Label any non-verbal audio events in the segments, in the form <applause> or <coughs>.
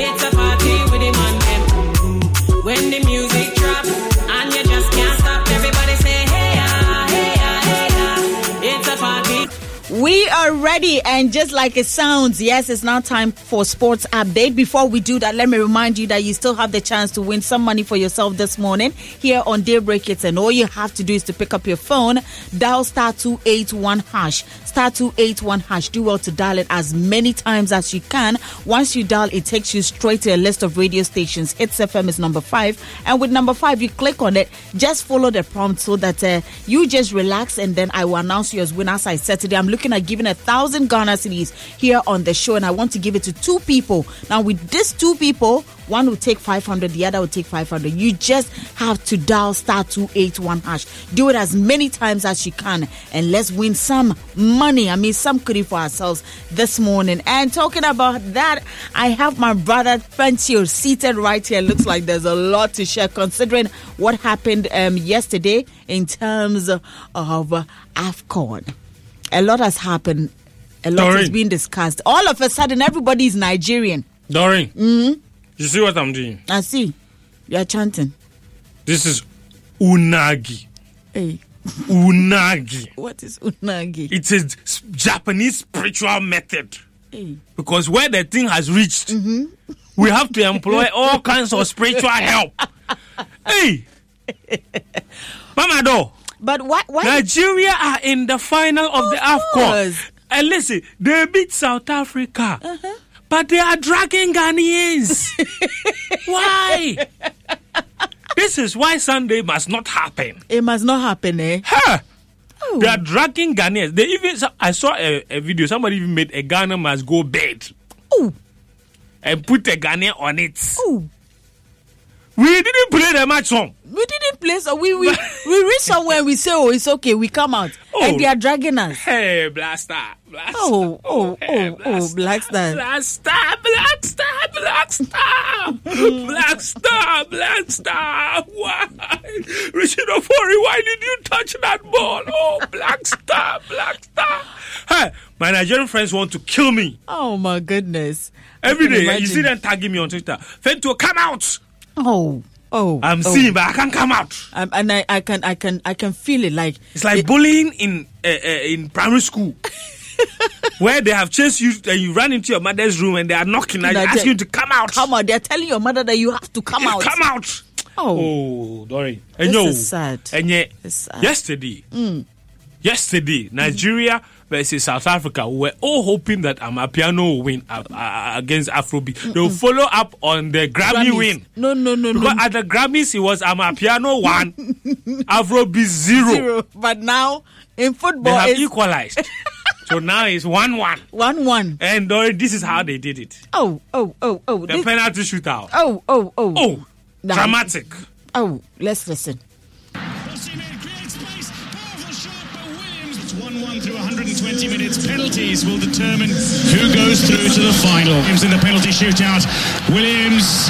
It's Are ready, and just like it sounds, yes, it's now time for sports update. Before we do that, let me remind you that you still have the chance to win some money for yourself this morning here on Daybreak Hits, and all you have to do is to pick up your phone, dial star two eight one hash, star two eight one hash. Do well to dial it as many times as you can. Once you dial, it takes you straight to a list of radio stations. Hits FM is number five, and with number five, you click on it. Just follow the prompt so that uh, you just relax, and then I will announce you as winners. I said today, I'm looking at giving a thousand Ghana cedis here on the show, and I want to give it to two people. Now, with these two people, one will take 500, the other will take 500. You just have to dial star 281 hash. Do it as many times as you can, and let's win some money. I mean, some goodie for ourselves this morning. And talking about that, I have my brother Fentuo seated right here. Looks like there's a lot to share considering what happened um, yesterday in terms of AFCON. A lot has happened. A lot Doreen. has been discussed. All of a sudden, everybody is Nigerian. Doreen, mm-hmm. you see what I'm doing? I see. You're chanting. This is unagi. Hey, Unagi. <laughs> what is unagi? It's a Japanese spiritual method Hey. because where the thing has reached, Mm-hmm. we have to employ all kinds of spiritual help. <laughs> hey, Mama Do, But why? Why? Nigeria are in the final of, the Of AFCON. course. And listen, they beat South Africa. Uh-huh. But they are dragging Ghanaians. <laughs> why? this is why Sunday must not happen. it must not happen, eh? Huh? Oh. They are dragging Ghanaians. They even I saw a, a video. Somebody even made a Ghana must go bed Oh, and put a Ghanaian on it. oh. We didn't play the match song. We didn't play, so we we we reach somewhere. We say, "Oh, it's okay." We come out, Oh. and they are dragging us. Hey, Blaster, Blaster. Oh, oh, hey, oh, oh, Black Star. Black Star, Black Star, Black Star, Black Star, Black Star. Why? Richard Ofori, why did you touch that ball? Oh, Black Star, Black Star. Hey, my Nigerian friends want to kill me Oh my goodness! Every day can. You see them tagging me on Twitter. Fentuo, come out. Oh, oh. I'm oh. seeing, but I can't come out. Um, and I, I can, I can, I can feel it. Like It's like bullying in uh, uh, in primary school. <laughs> Where they have chased you and you run into your mother's room and they are knocking and That- asking you to come out. come out. They're telling your mother that you have to come out. Come out. Oh, Oh, Dory. This And yo, is sad. And yet, It's sad. yesterday, yesterday, Nigeria versus South Africa, we were all hoping that Amapiano will win uh, uh, against Afrobeat. They'll follow up on the Grammy Grammys. win. No, no, no, no. At the Grammys, it was Amapiano one, <laughs> Afrobeat zero. Zero. But now in football, They have it's equalized. <laughs> so now it's 1 1. one one. And Dory, this is how they did it Oh, oh, oh, oh. the This, penalty shootout. oh, oh, oh. Oh, dramatic. Oh, let's listen. 101 through 120 minutes. Penalties will determine who goes through to the final. Williams in the penalty shootout. Williams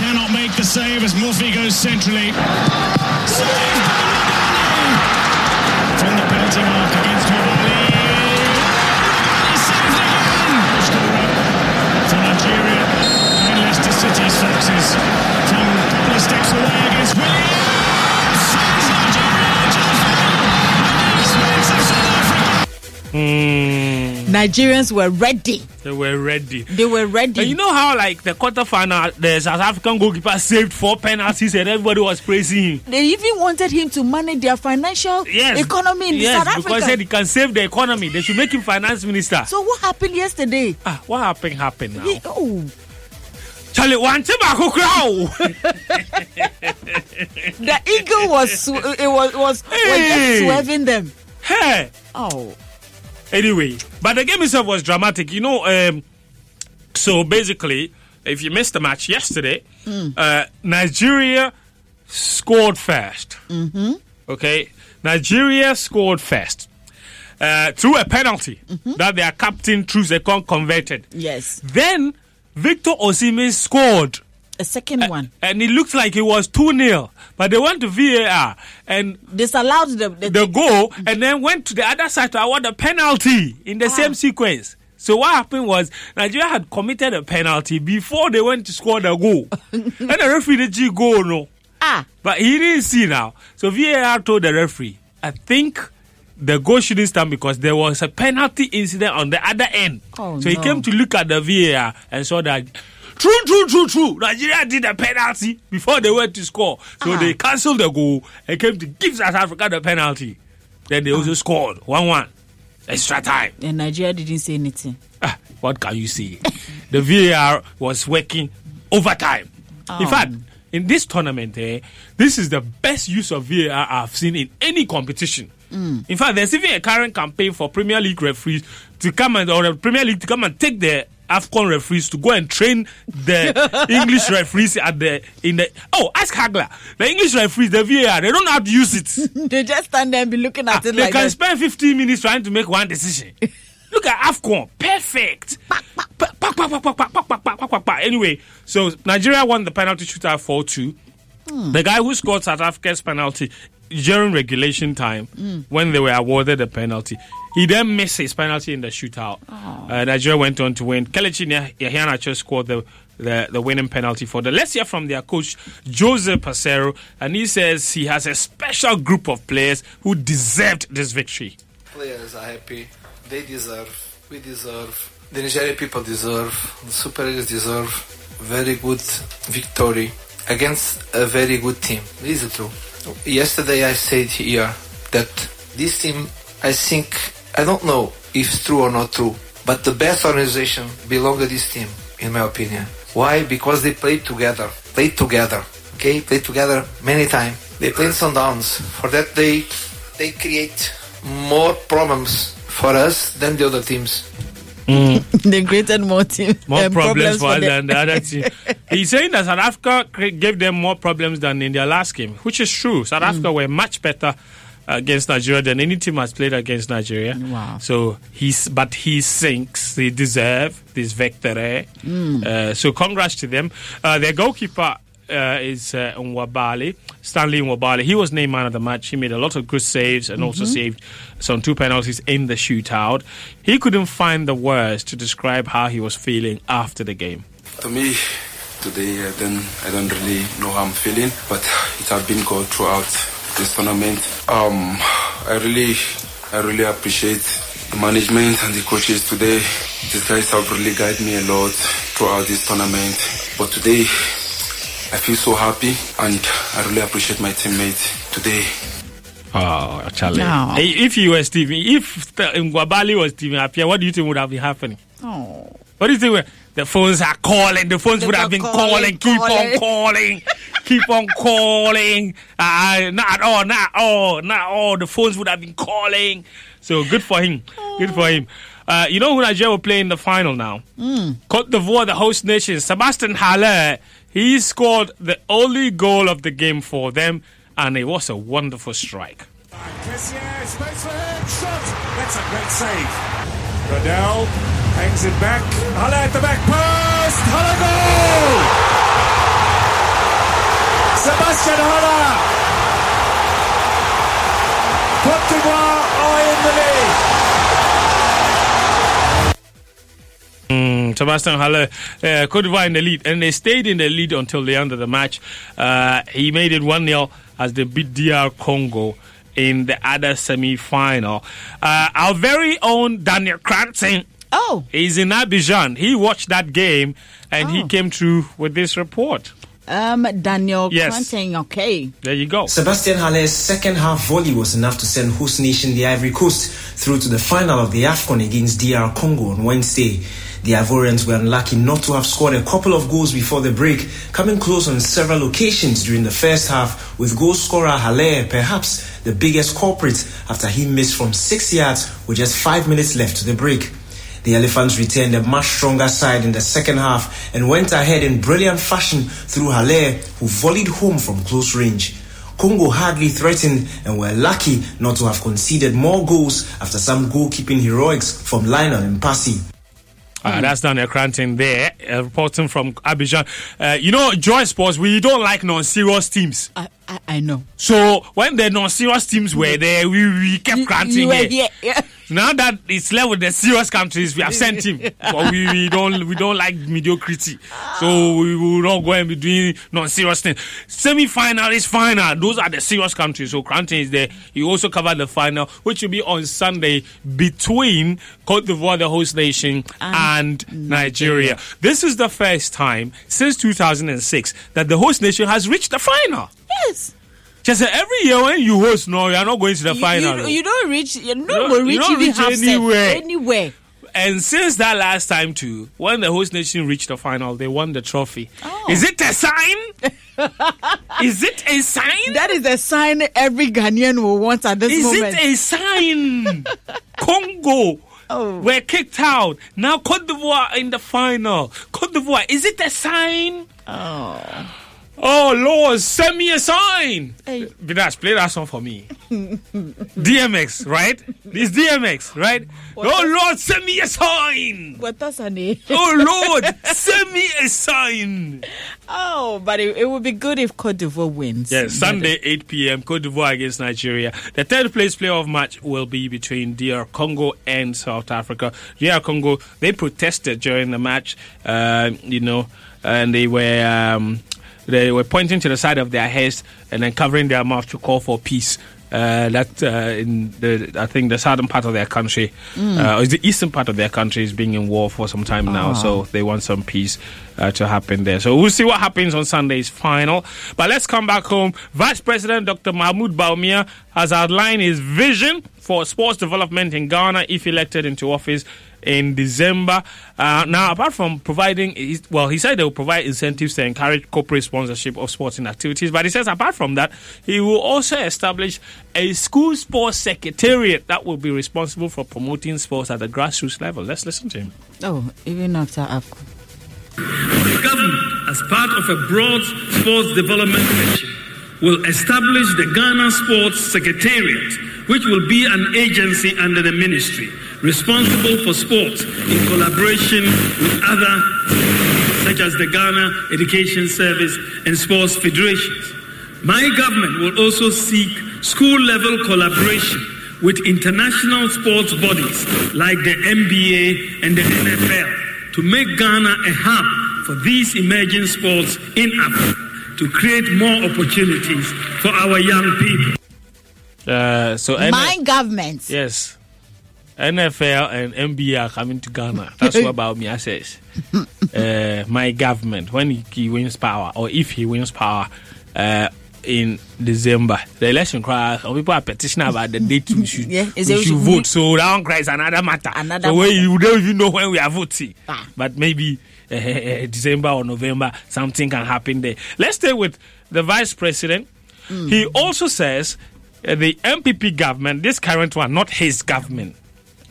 cannot make the save as Murphy goes centrally. Saved from the penalty mark against Nwabali. Saved again. For Nigeria and Leicester City Foxes. Tom Poplar steps away against Williams. Mm, Nigerians were ready. they were ready. They were ready. And you know how, like, the quarterfinal, the South African goalkeeper saved four penalties and everybody was praising him. they even wanted him to manage their financial Yes. economy in yes, South because Africa. said he can save the economy. They should make him finance minister. so what happened yesterday? ah, what happened happened now? He- oh, Charlie, one time I could crow. the eagle was sw- it was was, was Hey. just swerving them. Hey. Oh, Anyway, but the game itself was dramatic. You know, um, so basically, if you missed the match yesterday, uh, Nigeria scored 1st Mm-hmm. Okay, Nigeria scored first uh, through a penalty that their captain Troost-Ekong converted. yes, Then Victor Osimhen scored. A second one And it looked like it was 2 0. But they went to VAR and disallowed the, the, the goal and then went to the other side to award a penalty in the Ah. same sequence. So what happened was Nigeria had committed a penalty before they went to score the goal. <laughs> and the referee did G goal no. Ah, But he didn't see now. So VAR told the referee, I think the goal shouldn't stand because there was a penalty incident on the other end. Oh, so he came to look at the VAR and saw that true, true, true, true. Nigeria did a penalty before they went to score. So Ah. they cancelled the goal and came to give South Africa the penalty. Then they also scored 1 1. Extra time. and Nigeria didn't say anything. Ah, what can you say? the VAR was working overtime. In Oh. fact, in this tournament, eh, this is the best use of VAR I've seen in any competition. In fact, there's even a current campaign for Premier League referees to come and or the Premier League to come and take the AFCON referees to go and train the <laughs> English referees at the in the oh ask Hagler the English referees the VAR they don't know how to use it. <laughs> they just stand there and be looking at ah, it. They like can that. spend fifteen minutes trying to make one decision. <laughs> Look at AFCON perfect. Anyway, so Nigeria won the penalty shootout four two. Hmm. The guy who scored South Africa's penalty during regulation time when they were awarded the penalty, he then missed his penalty in the shootout. Uh, Nigeria went on to win. Kelechi Iheanacho scored the, the, the winning penalty for them. Let's hear from their coach, Jose Peseiro, and he says he has a special group of players who deserved this victory. Players are happy. They deserve. We deserve. The Nigerian people deserve. The Super Eagles deserve very good victory against a very good team. This is true. Yesterday I said here that this team, I think, I don't know if it's true or not true, but the best organization belong to this team, in my opinion. Why? Because they played together. Played together. Okay? Played together many times. They played downs For that they they create more problems for us than the other teams. <laughs> they created more team, More uh, problems, for us than the other <laughs> team. He's saying that South Africa gave them more problems than in their last game, which is true. South Africa were much better against Nigeria than any team has played against Nigeria. Wow. So he's, but he thinks they deserve this victory. Uh, so congrats to them. Uh, their goalkeeper uh, is uh, Nwabali, Stanley Nwabali. He was named man of the match. He made a lot of good saves and also saved some two penalties in the shootout. He couldn't find the words to describe how he was feeling after the game. To me, today, uh, then I don't really know how I'm feeling, but it has been good throughout this tournament. Um, I really, I really appreciate the management and the coaches today. These guys have really guided me a lot throughout this tournament. But today, I feel so happy and I really appreciate my teammates today. Oh, Charlie. No. If you were Stephen, if the- Nwabali was Stephen Appiah, what do you think would have been happening? Oh. What do you think? The phones are calling. The phones They would have been calling, calling. Keep calling. on calling. keep on calling. Uh, <laughs> not at all. Not at all. Not at all. The phones would have been calling. So good for him. Good for him. Uh, you know who Nigeria will play in the final now? Mm. Cote d'Ivoire, the host nation. Sebastien Haller. He scored the only goal of the game for them, and it was a wonderful strike. That's a great save. Rodell hangs it back. Haller at the back post. Haller goal! Sebastien Haller! Cote Sebastien Haller, uh, Cote d'Ivoire in the lead, and they stayed in the lead until the end of the match. Uh, he made it 1 0 as they beat DR Congo in the other semi final. Uh, our very own Daniel Cranston Oh. He's in Abidjan. He watched that game and he Oh. came through with this report. Um, Daniel Yes. Quanting, okay. There you go. Sebastien Haller's second half volley was enough to send host nation the Ivory Coast through to the final of the AFCON against DR Congo on Wednesday. The Ivorians were unlucky not to have scored a couple of goals before the break, coming close on several occasions during the first half, with goal scorer Haller perhaps the biggest culprit after he missed from six yards with just five minutes left to the break. The Elephants returned a much stronger side in the second half and went ahead in brilliant fashion through Haller, who volleyed home from close range. Congo hardly threatened and were lucky not to have conceded more goals after some goalkeeping heroics from Lionel Mpasi. Uh, that's Daniel Cranton there, uh, reporting from Abidjan. Uh, you know, Joy Sports, we don't like non serious teams. I, I, know. So when the non-serious teams were mm. there, we, we kept You, granting you here. Yeah. <laughs> Now that it's left with the serious countries, we have sent him. <laughs> but we, we don't we don't like mediocrity, so we will not go and be doing non-serious things. Semi-final is final; those are the serious countries. So Cranton is there. He also covered the final, which will be on Sunday between Cote d'Ivoire, the host nation, and, Nigeria. This is the first time since 2006 that the host nation has reached the final. Yes. Just uh, every year when you host, no, you are not going to the You- final. You, you don't reach. You don't, don't- go you don't reach anywhere. Anywhere. And since that last time too, when the host nation reached the final, they won the trophy. Oh. Is it a sign? <laughs> Is it a sign? That is a sign every Ghanaian will want at this Is moment. it a sign? <laughs> Congo Oh. were kicked out. Now Cote d'Ivoire in the final. Cote d'Ivoire, is it a sign? oh. Oh Lord, send me a sign. Hey. Vidas, play that song for me. DMX, right? This DMX, right? Oh Lord, send me a sign. What that's a name? Oh Lord, send me a sign. Oh, but it, it would be good if Cote d'Ivoire wins. Yes, Sunday, 8 p.m., Cote d'Ivoire against Nigeria. The third place playoff match will be between DR Congo and South Africa. DR Congo, they protested during the match, uh, you know, and they were. Um, they were pointing to the side of their heads and then covering their mouth to call for peace. Uh, that uh, in the I think the southern part of their country, uh, or the eastern part of their country is being in war for some time now. So they want some peace uh, to happen there. So we'll see what happens on Sunday's final. But let's come back home. Vice President Dr. Mahmoud Bawumia has outlined his vision for sports development in Ghana if elected into office in December. Uh, now, apart from providing, well, he said they will provide incentives to encourage corporate sponsorship of sporting activities. But he says, apart from that, he will also establish a school sports secretariat that will be responsible for promoting sports at the grassroots level. Let's listen to him. Oh, even after AFCON. The government, as part of a broad sports development mission, will establish the Ghana Sports Secretariat, which will be an agency under the ministry responsible for sports in collaboration with other, such as the Ghana Education Service and sports federations. My government will also seek school level collaboration with international sports bodies like the NBA and the NFL to make Ghana a hub for these emerging sports in Africa to create more opportunities for our young people. Uh, so, My government. yes, NFL and NBA are coming to Ghana. That's what <laughs> about Bawumia says. uh, my government, when he, he wins power, or if he wins power, uh, in December. The election cry, some people are petitioning about the date we should, Yeah, we is it- should we- vote. So that one cries another matter. Another so when matter. you don't even know when we are voting. Ah. But maybe uh, December or November, something can happen there. Let's stay with the vice president. Hmm. He also says uh, the NPP government, this current one, not his government.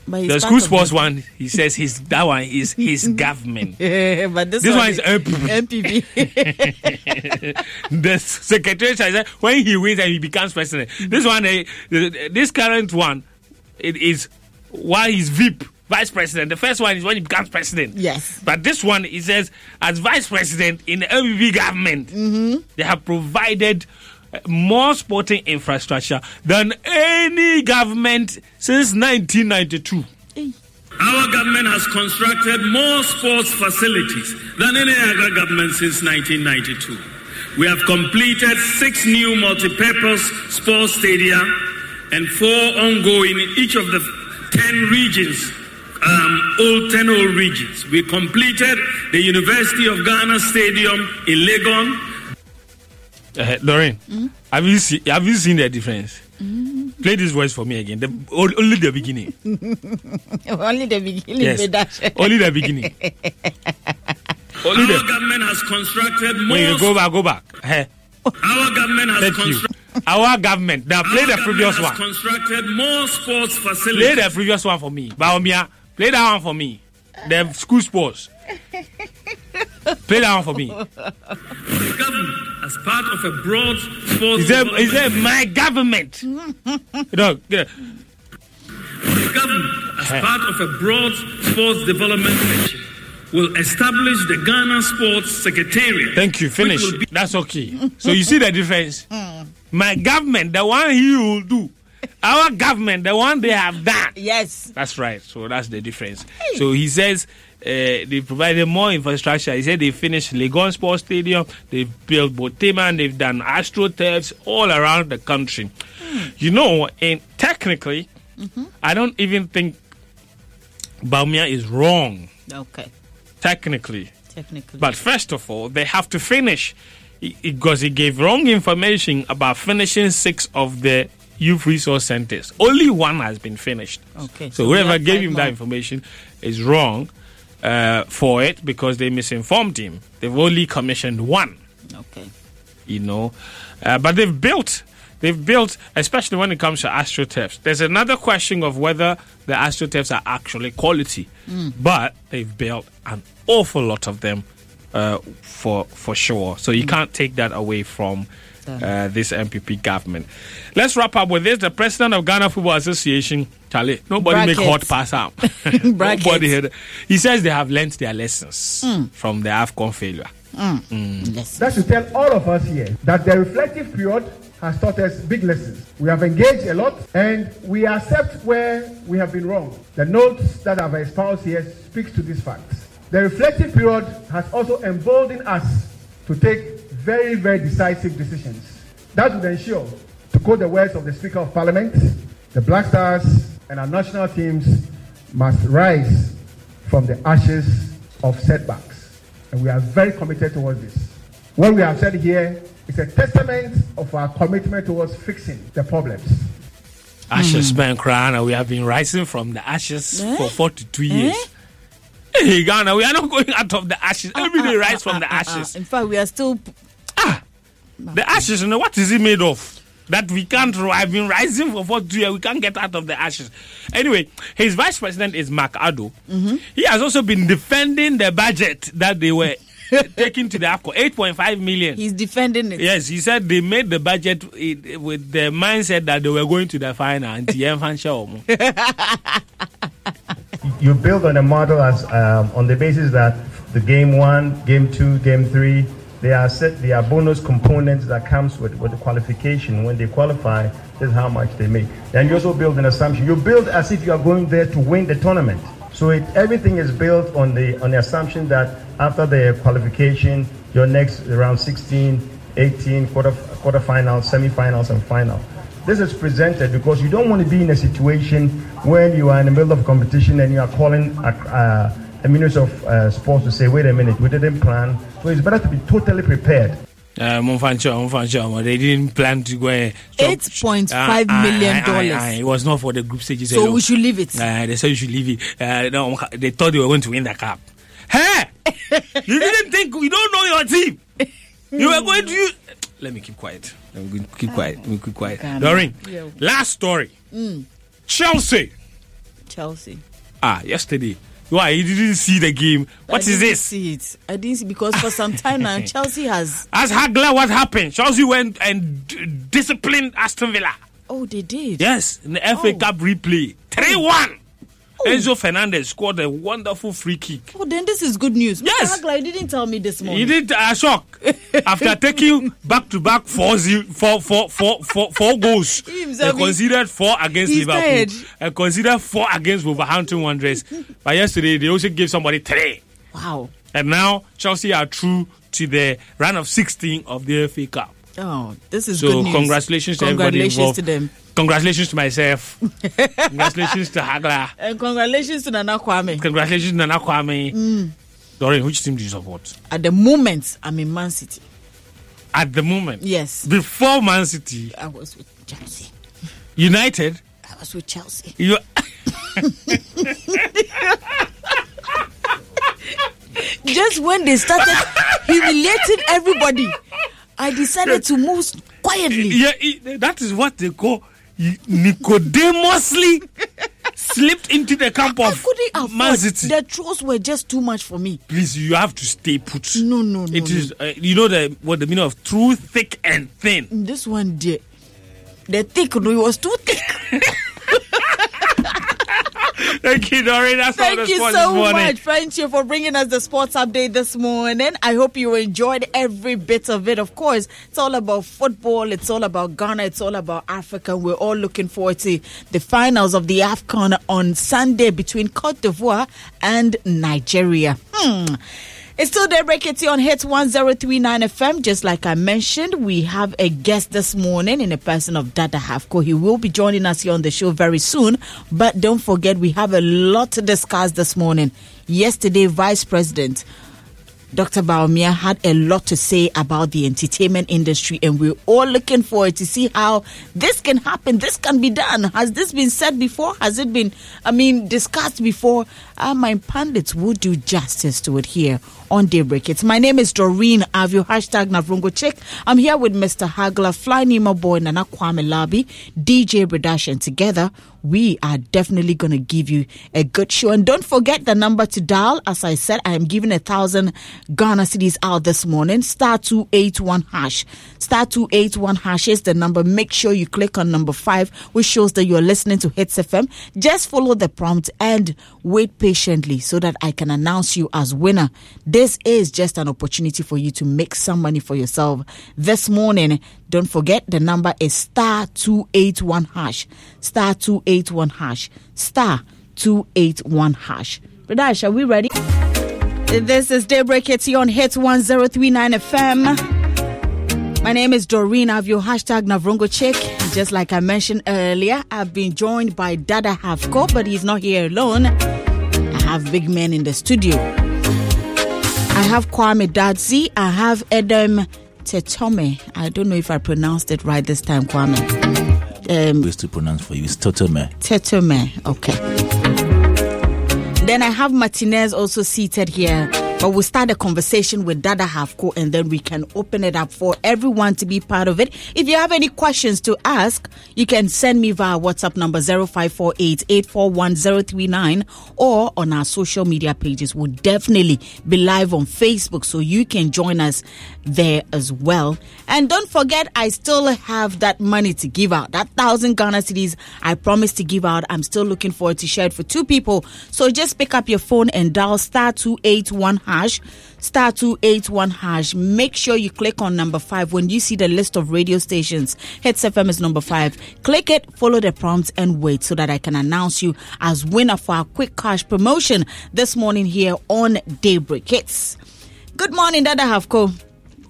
The school sports one, he says his that one is his <laughs> government. it. but this, This one, one is NPP. NPP. <laughs> the secretary said when he wins and he becomes president. This one, eh, this current one, it is why he's VIP vice president. The first one is when he becomes president. Yes. But this one, he says, as vice president in the NPP government, Mm-hmm. they have provided uh, more sporting infrastructure than any government since 1992. Our government has constructed more sports facilities than any other government since 1992. We have completed six new multi-purpose sports stadia and four ongoing in each of the 10 regions, um, all 10 old regions. We completed the University of Ghana Stadium in Legon. Uh, Doreen, have you seen have you seen the difference? Play this voice for me again. The, only the beginning. <laughs> Only the beginning. Yes. <laughs> only the beginning. only Our the. government has constructed more. Wait, go back, go back. Eh, Our government has Thank you. constructed. Our government. Now play the previous one. constructed more sports facilities. Play the previous one for me. Bawumia, play that one for me. The school sports. Play that one for me. The government, as part of a broad sports Is that my government? yeah. the government, as part of a broad sports development mission, will establish the Ghana Sports Secretariat. Thank you. Finish. Be- That's okay. So you see the difference. Hmm. My government, the one he will do. Our government, the one they have done. Yes. That's right. So that's the difference. So he says uh, they provided more infrastructure. He said they finished Legon Sports Stadium, they've built Borteyman, they've done AstroTurfs all around the country. You know, and technically, I don't even think Bawumia is wrong, Okay. technically. Technically. But first of all, they have to finish because he gave wrong information about finishing six of the youth resource centers. Only one has been finished. Okay, So, so whoever gave him more. that information is wrong uh, for it because they misinformed him. They've only commissioned one okay. you know. Uh, but they've built, they've built, especially when it comes to astroturfs. There's another question of whether the astroturfs are actually quality, but they've built an awful lot of them uh, for for sure. So you can't take that away from. Uh, this NPP government. Let's wrap up with this. The president of Ghana Football Association, Charlie, nobody make hot pass out. <laughs> Nobody had, He says they have learnt their lessons from the AFCON failure. Mm. Yes. That should tell all of us here that the reflective period has taught us big lessons. We have engaged a lot and we accept where we have been wrong. The notes that I've espoused here speaks to these facts. The reflective period has also emboldened us to take very, very decisive decisions. That would ensure, to quote the words of the Speaker of Parliament, the Black Stars and our national teams must rise from the ashes of setbacks. And we are very committed towards this. What we have said here is a testament of our commitment towards fixing the problems. Ashes hmm. man Krana, we have been rising from the ashes Eh? for 42 eh? years. Hey, Ghana, we are not going out of the ashes. Ah, Every day ah, rise ah, from the Ah, ah, ashes. In fact, we are still. The ashes, you know, what is it made of? That we can't, I've been rising for 42 years, we can't get out of the ashes. Anyway, his vice president is Mark Addo. Mm-hmm. He has also been defending the budget that they were <laughs> taking to the AFCO, 8.5 million. He's defending it. Yes, he said they made the budget with the mindset that they were going to the final. And TM fan show. You build on a model as um, on the basis that the game one, game two, game three, they are set. There are bonus components that comes with, with the qualification. When they qualify, this is how much they make. Then you also build an assumption. You build as if you are going there to win the tournament. So it, everything is built on the on the assumption that after the qualification, your next around 16, 18, quarter quarterfinals, semifinals, and final. This is presented because you don't want to be in a situation when you are in the middle of competition and you are calling a, uh, a minister of uh, sports to say, wait a minute, we didn't plan. So it's better to be totally prepared. Uh, Monfancho, Monfancho, they didn't plan to go. and stop- $8.5 Uh, million uh, uh, uh, It was not for the group stages. So we should leave it. Uh, they said you should leave it. Uh, no, they thought they were going to win the cup. Hey, <laughs> you didn't think you don't know your team. You were going to use. Let me keep quiet. Let me keep quiet. Let me keep quiet. Ghana. Doreen, Yeah. last story. Mm. Chelsea. Chelsea. Ah, yesterday. Why you didn't see the game? What I is didn't this? See it. I didn't see because for some time now <laughs> Chelsea has. As Hagler, what happened? Chelsea went and d- disciplined Aston Villa. Oh, they did. Yes, in the FA Oh. Cup replay. 3 1. Enzo Fernandez scored a wonderful free kick. Oh, then this is good news. Yes. Mr. Hagler, you didn't tell me this morning. He did a uh, shock <laughs> after taking back to back four, zero, four, four, four, four, four goals. <laughs> And considered four against he's Liverpool. tired. And considered four against Wolverhampton Wanderers. <laughs> but yesterday, they also gave somebody three. Wow. And now, Chelsea are through to the round of 16 of the FA Cup. Oh, this is So, good news. congratulations to everybody Congratulations involved. to them. Congratulations to myself. congratulations to Hagler. <laughs> And congratulations to Nana Kwame. Congratulations, to Nana Kwame. Mm. Doreen, which team do you support? At the moment, I'm in Man City. At the moment, Yes. before Man City, I was with Chelsea. United, I was with Chelsea. you <laughs> <laughs> Just when they started humiliating everybody, I decided to move quietly. yeah, it- that is what they call Nicodemously slipped into the camp I of afford. The trolls were just too much for me. Please, you have to stay put. No, no, no. no It is, uh, you know the what the meaning of true, thick, and thin. This one, dear. The thick, no, it was too thick. <laughs> Thank you, Doreen. That's all Thank you so much. Thank you for bringing us the sports update this morning. I hope you enjoyed every bit of it. Of course, it's all about football. It's all about Ghana. It's all about Africa. We're all looking forward to the finals of the AFCON on Sunday between Cote d'Ivoire and Nigeria. Hmm. It's still Daybreak Hits on Hits 1039 FM. Just like I mentioned, we have a guest this morning in the person of Dada Hafco. He will be joining us here on the show very soon. But don't forget, we have a lot to discuss this morning. Yesterday, Vice President Dr. Bawumia had a lot to say about the entertainment industry, and we're all looking forward to see how this can happen. This can be done. Has this been said before? Has it been, I mean, discussed before? Uh, my pundits will do justice to it here on Daybreak. It's my name is Doreen Avio, hashtag Navrongo Chick. I'm here with Mr. Hagler, Fly Nima Boy, Nana Kwame Labi, DJ Bradash, and together we are definitely going to give you a good show. And don't forget the number to dial. As I said, I am giving a thousand Ghana cedis out this morning. Star 281 hash. Star 281 hash is the number. Make sure you click on number five, which shows that you're listening to Hits FM. Just follow the prompt and wait patiently so that I can announce you as winner. This is just an opportunity for you to make some money for yourself this morning. Don't forget the number is star 281 hash. Star 281 hash. Star 281 hash. Bradash, are we ready? This is Daybreak Hits on Hits 1039 FM. My name is Doreen. I have your hashtag Navrongo Chick. Just like I mentioned earlier, I've been joined by Dada Hafco, but he's not here alone. I have big men in the studio. I have Kwame Dadzie. I have Edem Tetome. I don't know if I pronounced it right this time, Kwame. Um, ways to pronounce for you. It's Tetome. Tetome. Okay. Then I have Martinez also seated here. But we'll start a conversation with Dada Hafco and then we can open it up for everyone to be part of it. If you have any questions to ask, you can send me via WhatsApp number 0548 841 or on our social media pages. We'll definitely be live on Facebook so you can join us there as well. And don't forget, I still have that money to give out. That thousand Ghana cedis I promised to give out. I'm still looking forward to share it for two people. So just pick up your phone and dial star 281 hash star 281 hash make sure you click on number five when you see the list of radio stations hits fm is number five click it follow the prompts and wait so that i can announce you as winner for our quick cash promotion this morning here on daybreak hits good morning dada hafco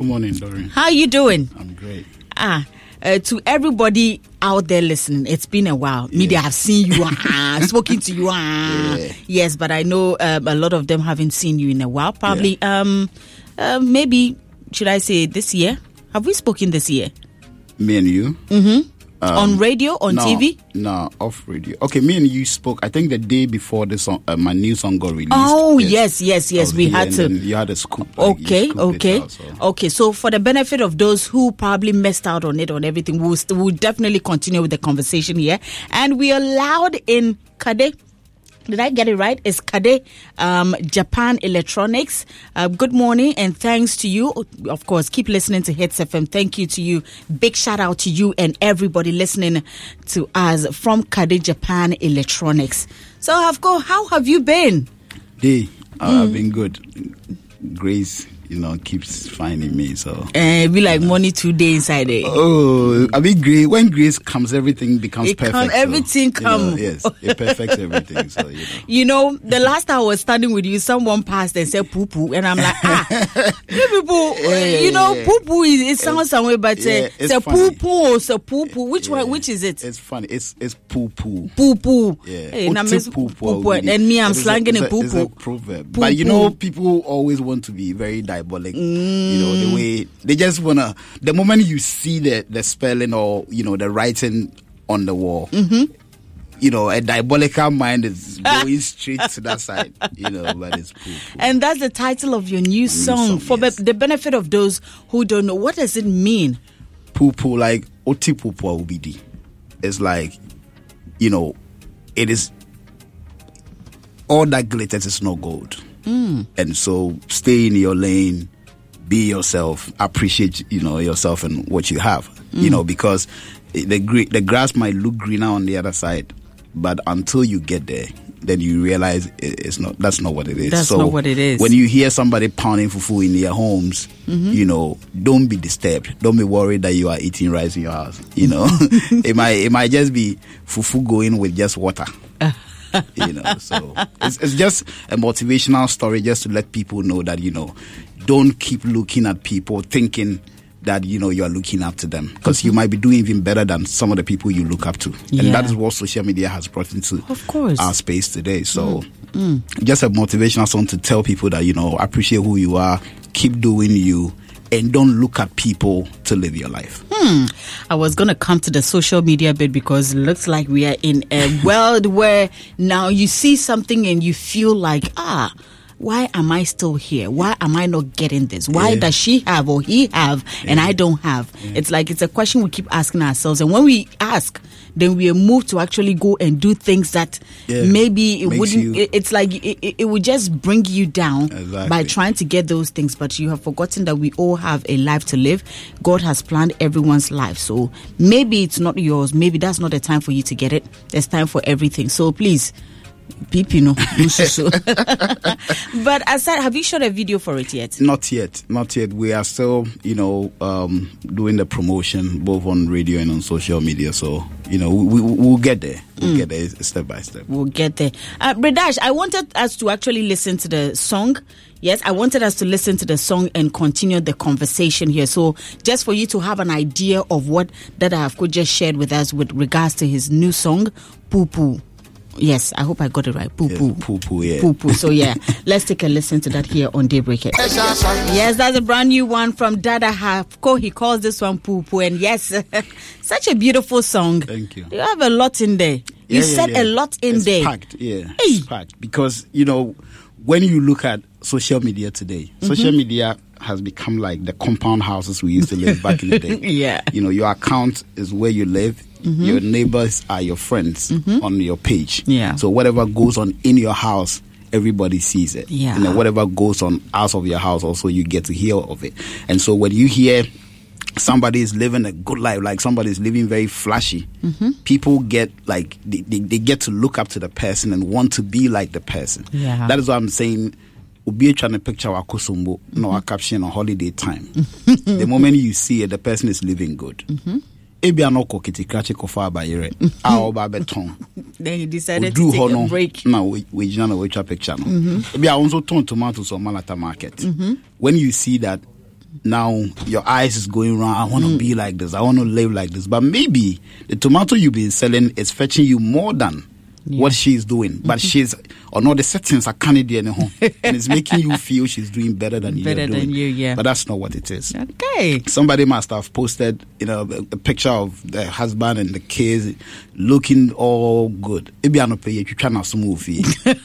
Good morning, Doreen. how are you doing I'm great. ah uh, to everybody out there listening, it's been a while. Media have seen you, ah, <laughs> spoken to you, ah. yes, but I know um, a lot of them haven't seen you in a while. Probably, um, uh, maybe should I say this year? Have we spoken this year? Me and you. Mm-hmm. Um, on radio, on no, TV? No, off radio. Okay, me and you spoke. I think the day before the song, uh, my new song got released. Oh yes, yes, yes. We had to. You had a scoop. Okay, it okay, out, so- okay. So for the benefit of those who probably missed out on it on everything, we'll, st- we'll definitely continue with the conversation here. And we are loud in Kade. Did I get it right? It's Kade um, Japan Electronics. Uh, good morning and thanks to you. Of course, keep listening to Hits FM. Thank you to you. Big shout out to you and everybody listening to us from Kade Japan Electronics. So, Hafco, how have you been? Day, uh, Mm. I've been good. Grace, you know, keeps finding me. So. Uh, be like money two days inside there. Oh, I mean, grace. When grace comes, everything becomes It come- perfect. so, everything you know, yes, it perfects everything. So you know. <laughs> You know, the last I was standing with you, someone passed and said poo poo, and I'm like, ah, <laughs> you people, uh, you know, yeah. poo poo, is- it sounds some way, but uh, yeah, it's a poo poo, it's a poo poo. Which one? Which is it? It's funny. It's it's poo poo. Poo poo. Yeah. Hey, poo poo and me, I'm slanging a poo poo. proverb. But you know, people always want to be very diabolic. You know, the way they just wanna. The moment you see the the spelling or you know the writing on the wall. Mm-hmm. You know, a diabolical mind is going straight to that side. You know, but it's poo. And that's the title of your new song. For be- the benefit of those who don't know, what does it mean? poo poo like oti poo poo obidi. It's like, you know, it is all that glitters is not gold. Mm. And so stay in your lane, be yourself, appreciate, you know, yourself and what you have. You Mm. know, because the the grass might look greener on the other side, but until you get there, then you realize it's not. That's not what it is. That's so not what it is. When you hear somebody pounding fufu in their homes, Mhm. you know, don't be disturbed. Don't be worried that you are eating rice in your house. You know, <laughs> it might it might just be fufu going with just water. You know, so it's, it's just a motivational story just to let people know that you know, don't keep looking at people thinking that you know you are looking up to them because you might be doing even better than some of the people you look up to, Yeah. and that is what social media has brought into Of course. our space today. So Mm. just a motivational song to tell people that you know appreciate who you are, keep doing you, and don't look at people to live your life. Hmm. I was going to come to the social media bit because it looks like we are in a <laughs> world where now you see something and you feel like, ah, why am I still here? Why am I not getting this? Why Yeah. does she have or he have and I don't have? It's like it's a question we keep asking ourselves. And when we ask, then we are moved to actually go and do things that Yeah. maybe it wouldn't, you- it- it's like it, it, it would just bring you down by trying to get those things, but you have forgotten that we all have a life to live. God has planned everyone's life. So maybe it's not yours. Maybe that's not the time for you to get it. There's time for everything. So please, beep, you know. <laughs> <laughs> but aside, have you shot a video for it yet? Not yet, not yet. We are still, you know, um, doing the promotion both on radio and on social media. So you know, we, we, we'll get there. We'll Mm. get there step by step. We'll get there. Uh, Bradash, I wanted us to actually listen to the song. Yes, I wanted us to listen to the song and continue the conversation here. So, just for you to have an idea of what Dada Hafco just shared with us with regards to his new song, Poo Poo. Yes, I hope I got it right. Poo Poo. Poo poo, yeah. Poo Poo. So, yeah, <laughs> let's take a listen to that here on Daybreak. Yes, that's a brand new one from Dada Hafco. He calls this one Poo Poo. And yes, <laughs> such a beautiful song. Thank you. You have a lot in there. You Yeah, yeah, said yeah. a lot in It's there. Packed, yeah. It's packed because you know when you look at social media today, social Mhm. media has become like the compound houses we used to live back in the day. <laughs> Yeah. You know, your account is where you live. Mhm. Your neighbors are your friends Mhm. on your page. Yeah. So whatever goes on in your house, everybody sees it. Yeah. And then whatever goes on out of your house, also you get to hear of it. And so when you hear somebody is living a good life, like somebody is living very flashy, Mm-hmm. people get like they, they, they get to look up to the person and want to be like the person. Yeah. That is what I'm saying. Obi trying to picture wakosumbo, no a caption on holiday time. <laughs> the moment you see it, the person is living good. Mm-hmm. Ebi anoko kiti krache kofa abayere. A oba beton. Then you decided Odu to hɔ take no a break. na we we gyina na wɔatwa picture no. Mhm. Ebi a wɔn nso tɔn tomatoes on Malata market. Mhm. When you see that now your eyes is going round. I want to be like this. I want to live like this. But maybe the tomato you've been selling is fetching you more than what she's doing. But she's or no the settings are Canadian home, <laughs> and it's making you feel she's doing better than you. Better than you, yeah. But that's not what it is. Okay. Somebody must have posted, you know, a, a picture of the husband and the kids looking all good. Maybe I don't pay you trying to it.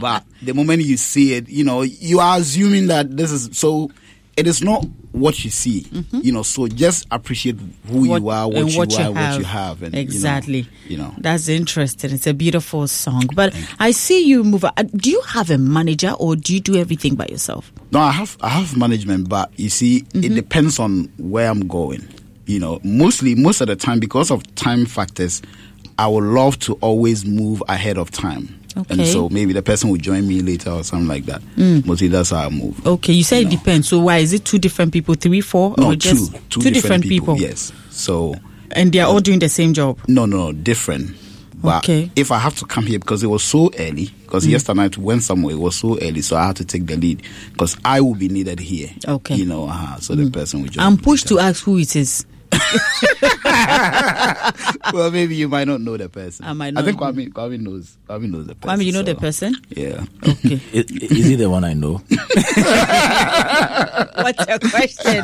but the moment you see it, you know, you are assuming that this is so. It is not what you see, you know. So just appreciate who Mm-hmm. What- you are, what, you, what you are, what have. you have, and you know, Exactly. You know, That's interesting. It's a beautiful song. But I see you move. Uh, Do you have a manager or do you do everything by yourself? No, I have I have management, but you see, it Mm-hmm. depends on where I'm going. You know, mostly most of the time because of time factors, I would love to always move ahead of time. And so maybe the person will join me later or something like that. Mm. Mostly that's how I move. Okay, you say it depends. So why is it two different people, three, four, No, or just two, two, different, people. Yes. So And they are all doing the same job. no, no, no, different. But Okay. if I have to come here because it was so early, because Mm. yesterday night went somewhere, it was so early, so I had to take the lead because I will be needed here. Okay. Mm. You know, uh so the person will join. I'm pushed to ask who it is. <laughs> well, maybe you might not know the person. I might I not think know. Kwame, Kwame knows. Kwame knows the person. Kwame, you know the person? Yeah. Okay. <laughs> Is, is he the one I know? <laughs> What's your question?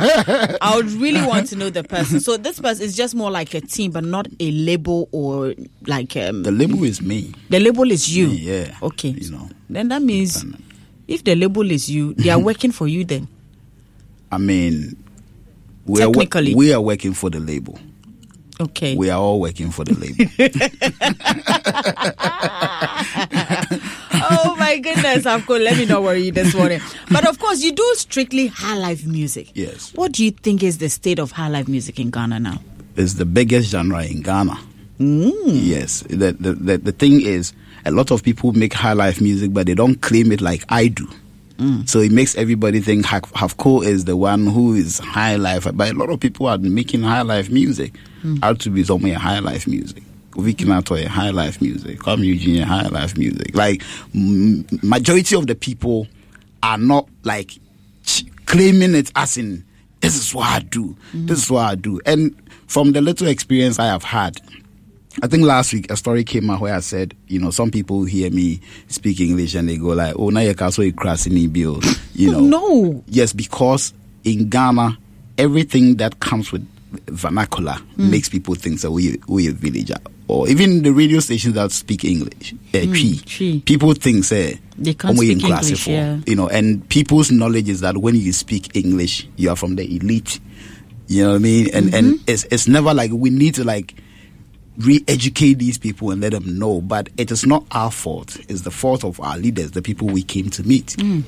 I would really want to know the person. So this person is just more like a team, but not a label or like um. The label is me. The label is you. Me, yeah. Okay. You know. Then that means if the label is you, they are working for you. Then I mean, we are Technically. we are working for the label. okay. We are all working for the label. <laughs> oh my goodness, of course. Let me not worry you this morning. But of course, you do strictly high life music. yes, What do you think is the state of high life music in Ghana now? it's the biggest genre in Ghana. Mm. Yes. The, the the the thing is, a lot of people make high life music, but they don't claim it like I do. Mm. So it makes everybody think Haf- Hafco is the one who is high life, but a lot of people are making high life music. Mm. How to be somewhere high life music. Vicky Nato a high life music. Kuami Eugene high life music. Like m- majority of the people are not like ch- claiming it as in this is what I do. Mm. This is what I do. And from the little experience I have had, I think last week a story came out where I said, you know, some people hear me speak English and they go like, "Oh, now you can so the bill," you know. No. Yes, because in Ghana, everything that comes with vernacular Mm. makes people think that we we a villager, or even the radio stations that speak English, uh, Mm, Twi, people think say They can't "Omo in speak English, for," yeah. you know, and people's knowledge is that when you speak English, you are from the elite. You know what I mean? And and Mm-hmm. it's it's never like we need to like re-educate these people and let them know. But it is not our fault. It's the fault of our leaders, the people we came to meet. Mm.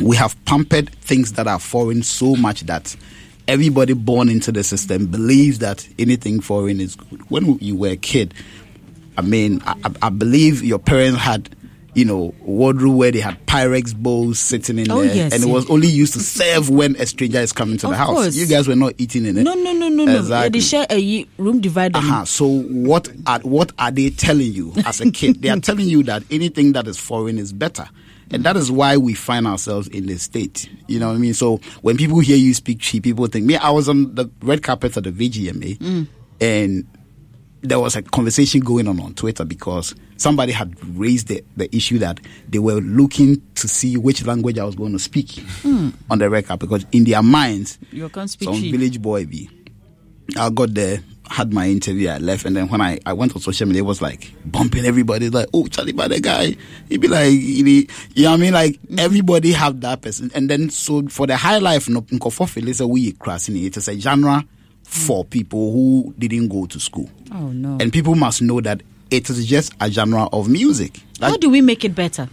We have pampered things that are foreign so much that everybody born into the system believes that anything foreign is good. When you were a kid, I mean, I- I believe your parents had, you know, wardrobe where they had Pyrex bowls sitting in Oh, there, yes, and it was only used to serve when a stranger is coming to the house. course. You guys were not eating in it. No, no, no, no, no. Exactly. They share a room divider. Uh-huh. So what are what are they telling you as a kid? they are <laughs> telling you that anything that is foreign is better. And that is why we find ourselves in this state. You know what I mean? So when people hear you speak cheap, people think me. I was on the red carpet at the VGMA Mm. and there was a conversation going on on Twitter because somebody had raised the, the issue that they were looking to see which language I was going to speak Mm. on the record because in their minds, You can't speak some village boy be. I got there, had my interview, I left, and then when I, I went on social media, it was like bumping everybody, like, oh, Charlie, by the guy. He'd be like, you know what I mean? Like, everybody have that person. And then, so for the high life, no, nkofo feel say we crossing it. It's a genre for people who didn't go to school. Oh, no. And people must know that it is just a genre of music. How do we make it better?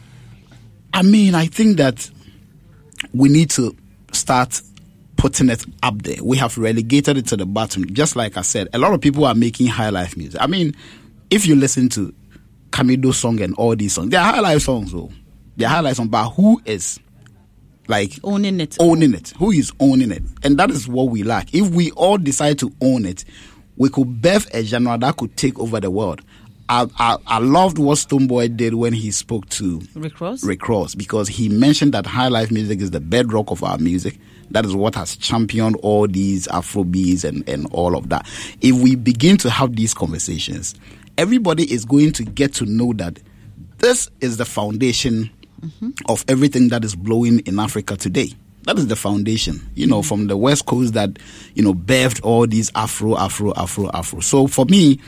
I mean, I think that we need to start putting it up there. We have relegated it to the bottom. Just like I said, a lot of people are making high life music. I mean, if you listen to Camido song and all these songs, they're high life songs, though. They're high life songs, but who is like owning it? Owning it. Who is owning it? And that is what we lack. If we all decide to own it, we could birth a genre that could take over the world. I, I, I loved what Stonebwoy did when he spoke to Rick Ross? Rick Ross because he mentioned that high life music is the bedrock of our music. That is what has championed all these Afrobeats and, and all of that. If we begin to have these conversations, everybody is going to get to know that this is the foundation mm-hmm. of everything that is blowing in Africa today. That is the foundation, you know, from the West Coast that, you know, birthed all these Afro, Afro, Afro, Afro. So for me,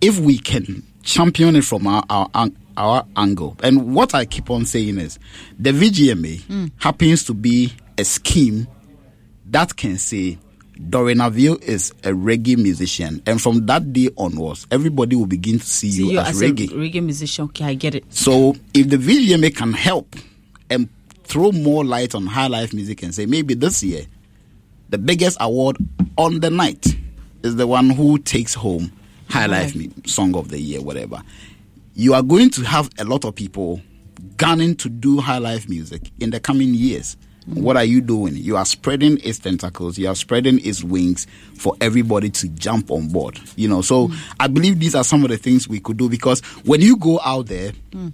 if we can champion it from our, our, our angle, and what I keep on saying is the VGMA hmm. happens to be a scheme that can say Dorinaville is a reggae musician, and from that day onwards, everybody will begin to see, See you, you as, as reggae. reggae musician. Okay, I get it. So if the VGMA can help and throw more light on high life music and say maybe this year the biggest award on the night is the one who takes home high life mu- song of the year, whatever. You are going to have a lot of people gunning to do high life music in the coming years. Mm. What are you doing? You are spreading its tentacles, you are spreading its wings for everybody to jump on board. You know, so mm. I believe these are some of the things we could do because when you go out there, mm.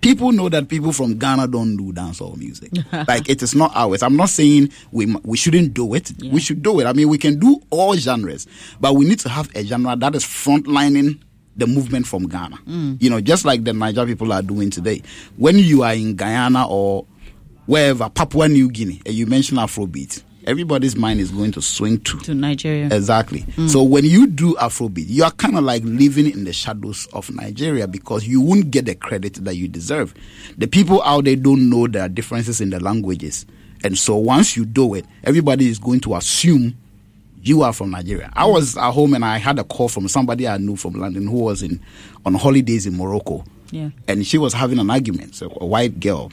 People know that people from Ghana don't do dancehall music. <laughs> like it is not ours. I'm not saying we we shouldn't do it. We should do it. I mean, we can do all genres, but we need to have a genre that is frontlining the movement from Ghana. Mm. You know, just like the Niger people are doing today. When you are in Guyana or wherever, Papua New Guinea, and you mention Afrobeat, everybody's mind is going to swing to To Nigeria. Exactly. Mm. So when you do Afrobeat, you are kind of like living in the shadows of Nigeria because you won't get the credit that you deserve. The people out there don't know there are differences in the languages. And so once you do it, everybody is going to assume you are from Nigeria. I was at home and I had a call from somebody I knew from London who was in on holidays in Morocco. Yeah. And she was having an argument, so a white girl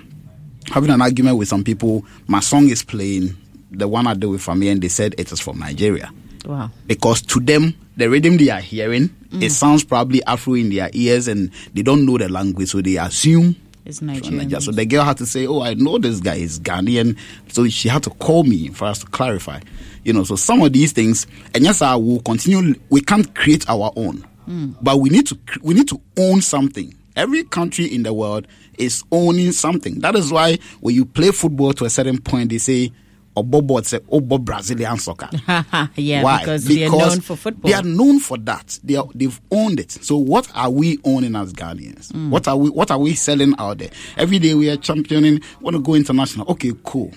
having an argument with some people. My song is playing, the one I did with Fami, and they said it is from Nigeria Wow. because to them the rhythm they are hearing mm. It sounds probably Afro in their ears and they don't know the language, so they assume It's. Nigeria. So the girl had to say, "Oh, I know this guy is Ghanaian," so she had to call me for us to clarify. You know, so some of these things, and yes, I will continue. We can't create our own, mm. but we need to we need to own something. Every country in the world is owning something. That is why when you play football to a certain point, they say, "Obobo say Obo Brazilian soccer." <laughs> yeah, Why? because, they're known for football. They are known for that. They are, they've owned it. So what are we owning as Ghanaians? Mm. What are we What are we selling out there? Every day we are championing. Want to go international? Okay, cool.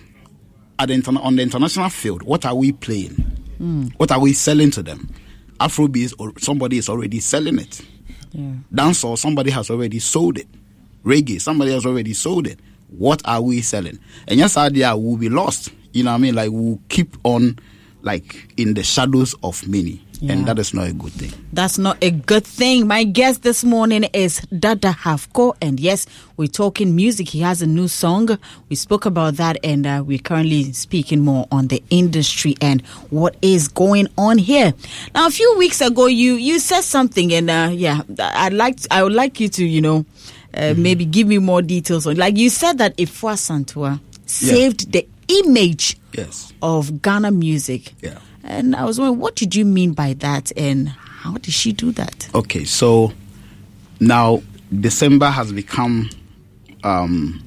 At the interna- on the international field, what are we playing? Mm. What are we selling to them? Afrobeats or somebody is already selling it. Yeah. Dancehall, somebody has already sold it. Reggae, somebody has already sold it. What are we selling? And yes, idea will be lost. You know what I mean? Like we'll keep on like in the shadows of many. Yeah. And that is not a good thing. That's not a good thing. My guest this morning is Dada Hafco, and yes, we're talking music. He has a new song. We spoke about that, and uh, we're currently speaking more on the industry and what is going on here. Now, a few weeks ago, you you said something, and uh, yeah, I'd like I would like you to you know uh, maybe give me more details on. Like you said that Afua Asantewaa saved the image Yes. of Ghana music. Yeah. And I was wondering, what did you mean by that, and how did she do that? Okay, so now December has become um,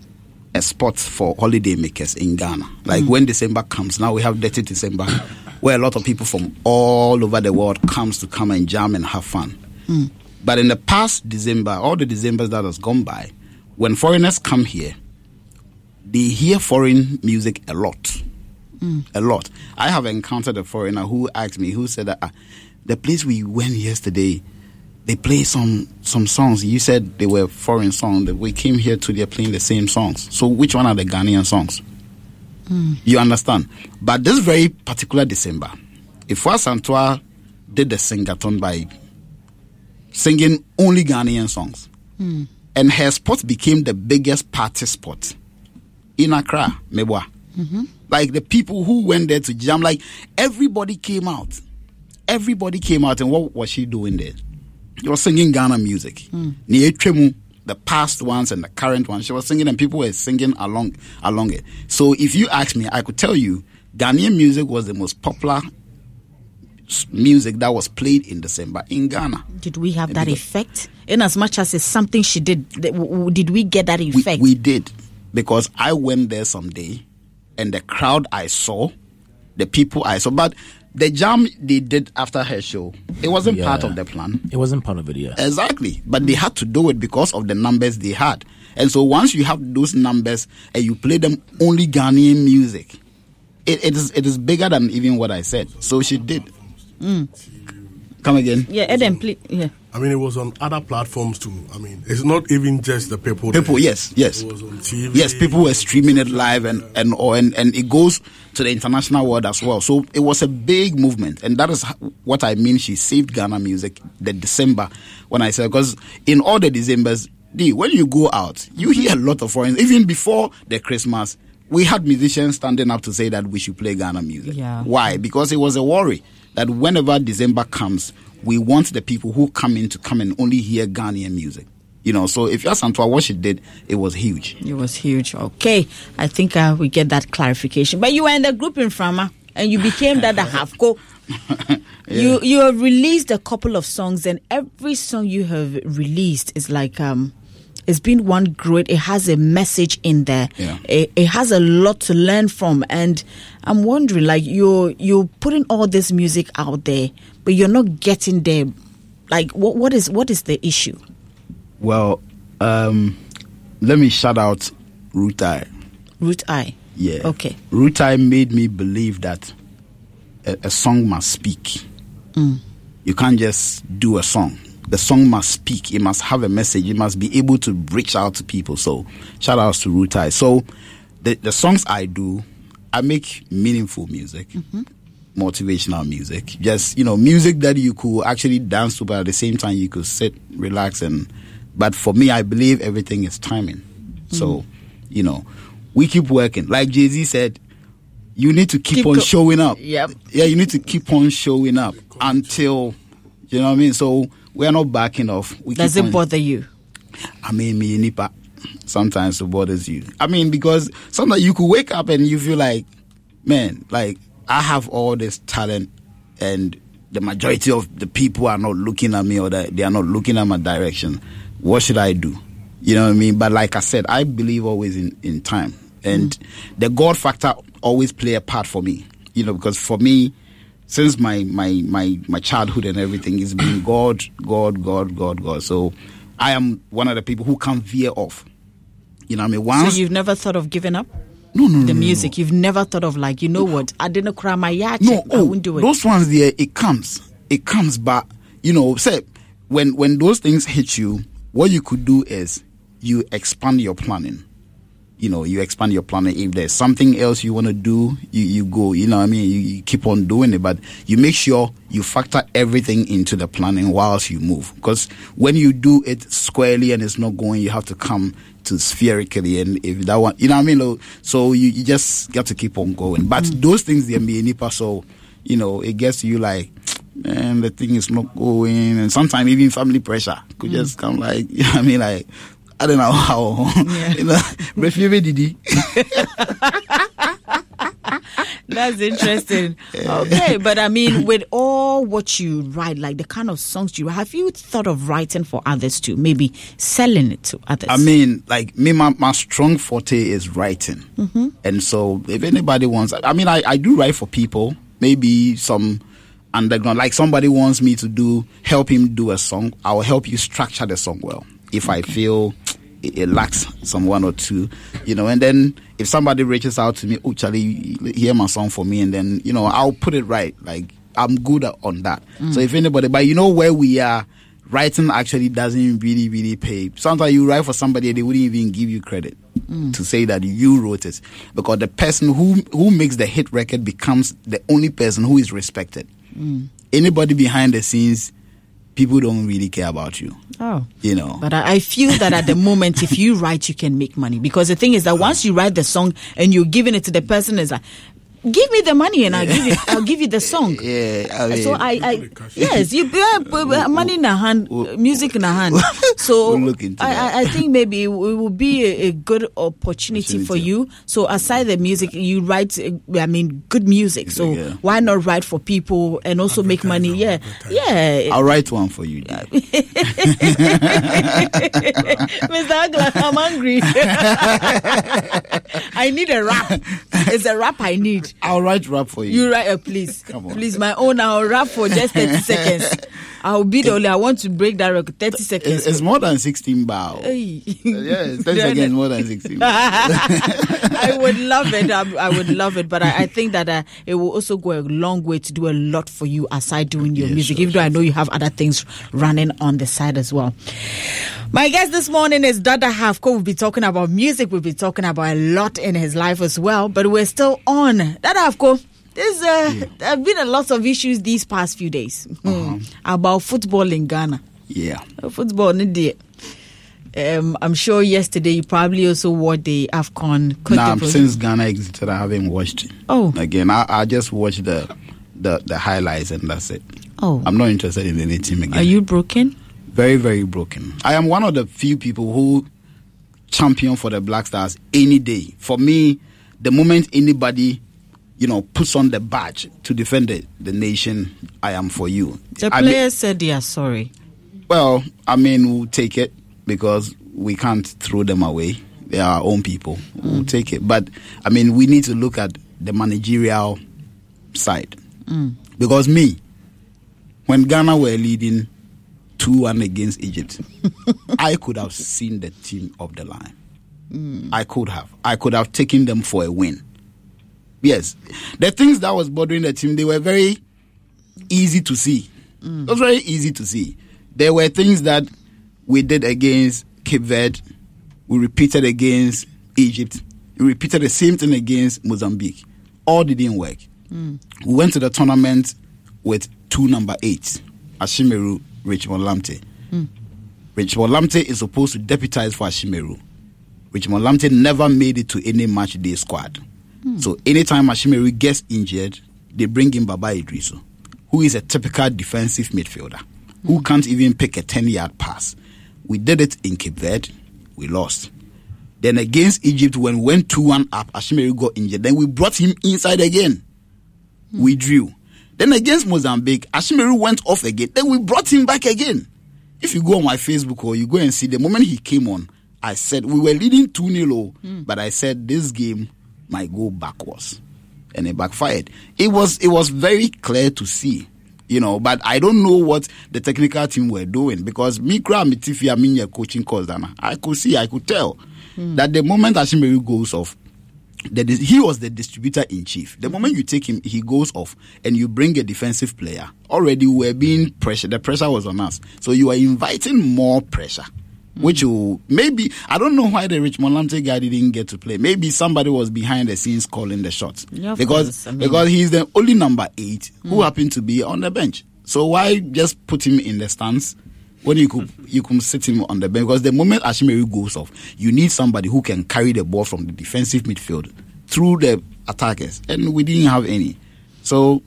a spot for holiday makers in Ghana. Like when December comes, now we have Dirty December, <coughs> where a lot of people from all over the world comes to come and jam and have fun. But in the past December, all the Decembers that has gone by, when foreigners come here, they hear foreign music a lot. A lot. I have encountered a foreigner who asked me, who said that ah, the place we went yesterday, they play some some songs. You said they were foreign songs. That we came here to they're playing the same songs. So which one are the Ghanaian songs? You understand? But this very particular December, Afua Asantewaa did the singathon by singing only Ghanaian songs. And her spot became the biggest party spot in Accra, Mebwa. Mm-hmm. Like the people who went there to jam, like everybody came out. Everybody came out, and what was she doing there? She was singing Ghana music. Mm. Etwemu, The past ones and the current ones. She was singing, and people were singing along along it. So, if you ask me, I could tell you, Ghanaian music was the most popular music that was played in December in Ghana. Did we have that effect? In as much as it's something she did, th- w- w- did we get that we, effect? we did because I went there someday and the crowd I saw, the people I saw, but the jam they did after her show, it wasn't part of the plan. It wasn't part of it, yeah. Exactly. But they had to do it because of the numbers they had. And so once you have those numbers and you play them only Ghanaian music, it, it is it is bigger than even what I said. So she did. Mm. Come again. yeah, Eden, please. Yeah. I mean, it was on other platforms too. I mean, it's not even just the people. People, there. yes, yes. It was on TV. Yes, people were streaming it live and and or and, and it goes to the international world as well. So it was a big movement, and that is what I mean. She saved Ghana music the December when I said because in all the Decembers, D, when you go out, you hear a lot of foreigners. Even before the Christmas, we had musicians standing up to say that we should play Ghana music. Yeah. Why? Because it was a worry that whenever December comes, we want the people who come in to come and only hear Ghanaian music. You know, so if you ask Antoine what she did, it was huge. It was huge. Okay, I think uh, we get that clarification. But you were in the group in Frama, and you became that <laughs> Hafco. You you have released a couple of songs, and every song you have released is like um, it's been one great. It has a message in there. Yeah. It, it has a lot to learn from, and I'm wondering, like you're you're putting all this music out there, but you're not getting there. Like what what is what is the issue? Well, um, let me shout out Rutai. Root eye. Yeah. Okay. Rutai made me believe that a, a song must speak. You can't just do a song. The song must speak. It must have a message. It must be able to reach out to people. So, shout outs to Rutai. So, the, the songs I do, I make meaningful music, motivational music. Just, you know, music that you could actually dance to, but at the same time, you could sit, relax, and. But for me, I believe everything is timing. Mm. So, you know, we keep working. Like Jay Z said, you need to keep, Keep on go- showing up. Yep. Yeah, you need to keep on showing up until, you know what I mean? So we are not backing off. We Does keep it on- bother you? I mean, me nipa. Sometimes it bothers you. I mean, because sometimes you could wake up and you feel like, man, like I have all this talent, and the majority of the people are not looking at me or that they are not looking at my direction. What should I do? You know what I mean? But like I said, I believe always in in time, and mm. the God factor always play a part for me. You know, because for me, since my my my my childhood and everything it's been <clears throat> god god god god god so i am one of the people who can't veer off you know what i mean once So you've never thought of giving up? No no The no, music, you've never thought of like, you know what? I didn't cry my yacht. no I oh won't do it. those ones there it comes. It comes but you know say when when those things hit you what you could do is you expand your planning. You know you expand your planning. If there's something else you want to do you, you go you know what i mean? You, you keep on doing it but you make sure you factor everything into the planning whilst you move. Because when you do it squarely and it's not going you have to come to spherically and if that one you know what i mean? So you, you just got to keep on going. But mm. those things they be nipa so you know it gets you like man the thing is not going. And sometimes even family pressure could just mm. come like <laughs> you know what i mean? Like I don't know how. <laughs> you know, Didi. <laughs> That's interesting. <laughs> Okay, but I mean, with all what you write, like the kind of songs you have you thought of writing for others too? Maybe selling it to others. I mean, like me, my, my strong forte is writing, Mhm. and so if anybody wants, I mean, I, I do write for people. Maybe some underground, like somebody wants me to do, help him do a song. I will help you structure the song well. If I feel it, it lacks some one or two, you know, and then if somebody reaches out to me, oh Charlie, hear my song for me, and then you know I'll put it right. Like I'm good at- on that. Mm. So if anybody, but you know where we are. Writing actually doesn't really, really pay. Sometimes you write for somebody, they wouldn't even give you credit Mm. to say that you wrote it because the person who who makes the hit record becomes the only person who is respected. Mm. Anybody behind the scenes, people don't really care about you. Oh. You know. But I, I feel that at the <laughs> moment, if you write, you can make money. Because the thing is that once you write the song and you're giving it to the person, is like, give me the money and I'll give you, I'll give you the song. <laughs> Yeah, I mean, so I, I yes, you yeah, <laughs> but- but money in a hand, uh, music in a hand. <laughs> So We'll look into I. I, I think maybe it will be a, a good opportunity, for you. So aside the music, you write. uh, I mean, good music. So yeah. why not write for people and also make money? Yeah, yeah. I'll write one for you. Mr. Agla, I'm hungry. I need a rap. It's a rap I need. I'll write rap for you. You write, uh, please. <laughs> Come on. Please, my own. I'll rap for just 30 seconds. <laughs> I'll be the only. I want to break that record. 30 seconds. It's, it's more than 16 bow. Hey. Yeah, 10 <laughs> seconds more than 16 <laughs> I would love it. I, I would love it. But I, I think that uh, it will also go a long way to do a lot for you aside doing your music, even though I know you have other things running on the side as well. My guest this morning is Dada Hafco. We'll be talking about music. We'll be talking about a lot in his life as well. But we're still on. Dada Hafco, there's uh, there have been a lot of issues these past few days Hmm. about football in Ghana. Yeah. Football, no dear. Um, I'm sure yesterday you probably also watched the AFCON. Nah, d'Ivoire. since Ghana exited, I haven't watched it. Oh. Again, I, I just watched the, the the highlights and that's it. Oh. I'm not interested in any team again. Are you broken? Very, very broken. I am one of the few people who champion for the Black Stars any day. For me, the moment anybody, you know, puts on the badge to defend the, the nation, I am for you. The mean- players said they are sorry. well, I mean, we'll take it because we can't throw them away. They are our own people. We'll take it. But, I mean, we need to look at the managerial side. Mm. Because me, when Ghana were leading 2 1 against Egypt, <laughs> I could have seen the team of the line. Mm. I could have. I could have taken them for a win. Yes. The things that was bothering the team, they were very easy to see. It was very easy to see. There were things that we did against Cape Verde, we repeated against Egypt, we repeated the same thing against Mozambique. All didn't work. Mm. We went to the tournament with two number eights, Ashimeru, Richmond Lamptey. Mm. Richmond Lamptey is supposed to deputize for Ashimeru. Richmond Lamptey never made it to any match day squad. Hmm. So anytime Ashimeru gets injured, they bring in Baba Iddrisu, who is a typical defensive midfielder. who hmm. can't even pick a 10 yard pass. We did it in Cape Verde, we lost. Then against Egypt, when we went 2 1 up, Ashimeru got injured. Then we brought him inside again. Hmm. We drew. Then against Mozambique, Ashimeru went off again. Then we brought him back again. If you go on my Facebook or you go and see the moment he came on, I said we were leading 2 0, but I said this game might go backwards. And it backfired. It was it was very clear to see. You know, but I don't know what the technical team were doing because me tiffy I mean your coaching course Dana. I could see, I could tell hmm. that the moment Ashimeru goes off, the, he was the distributor in chief. The moment you take him, he goes off, and you bring a defensive player. Already, we were being pressure. The pressure was on us, so you are inviting more pressure. Which will maybe I don't know why the Richmond Lamptey guy didn't get to play. Maybe somebody was behind the scenes calling the shots Yeah, because. I mean- because he's the only number eight who hmm. happened to be on the bench. So why just put him in the stands when you could you could sit him on the bench? Because the moment Ashimeru goes off, you need somebody who can carry the ball from the defensive midfield through the attackers, and we didn't have any. So.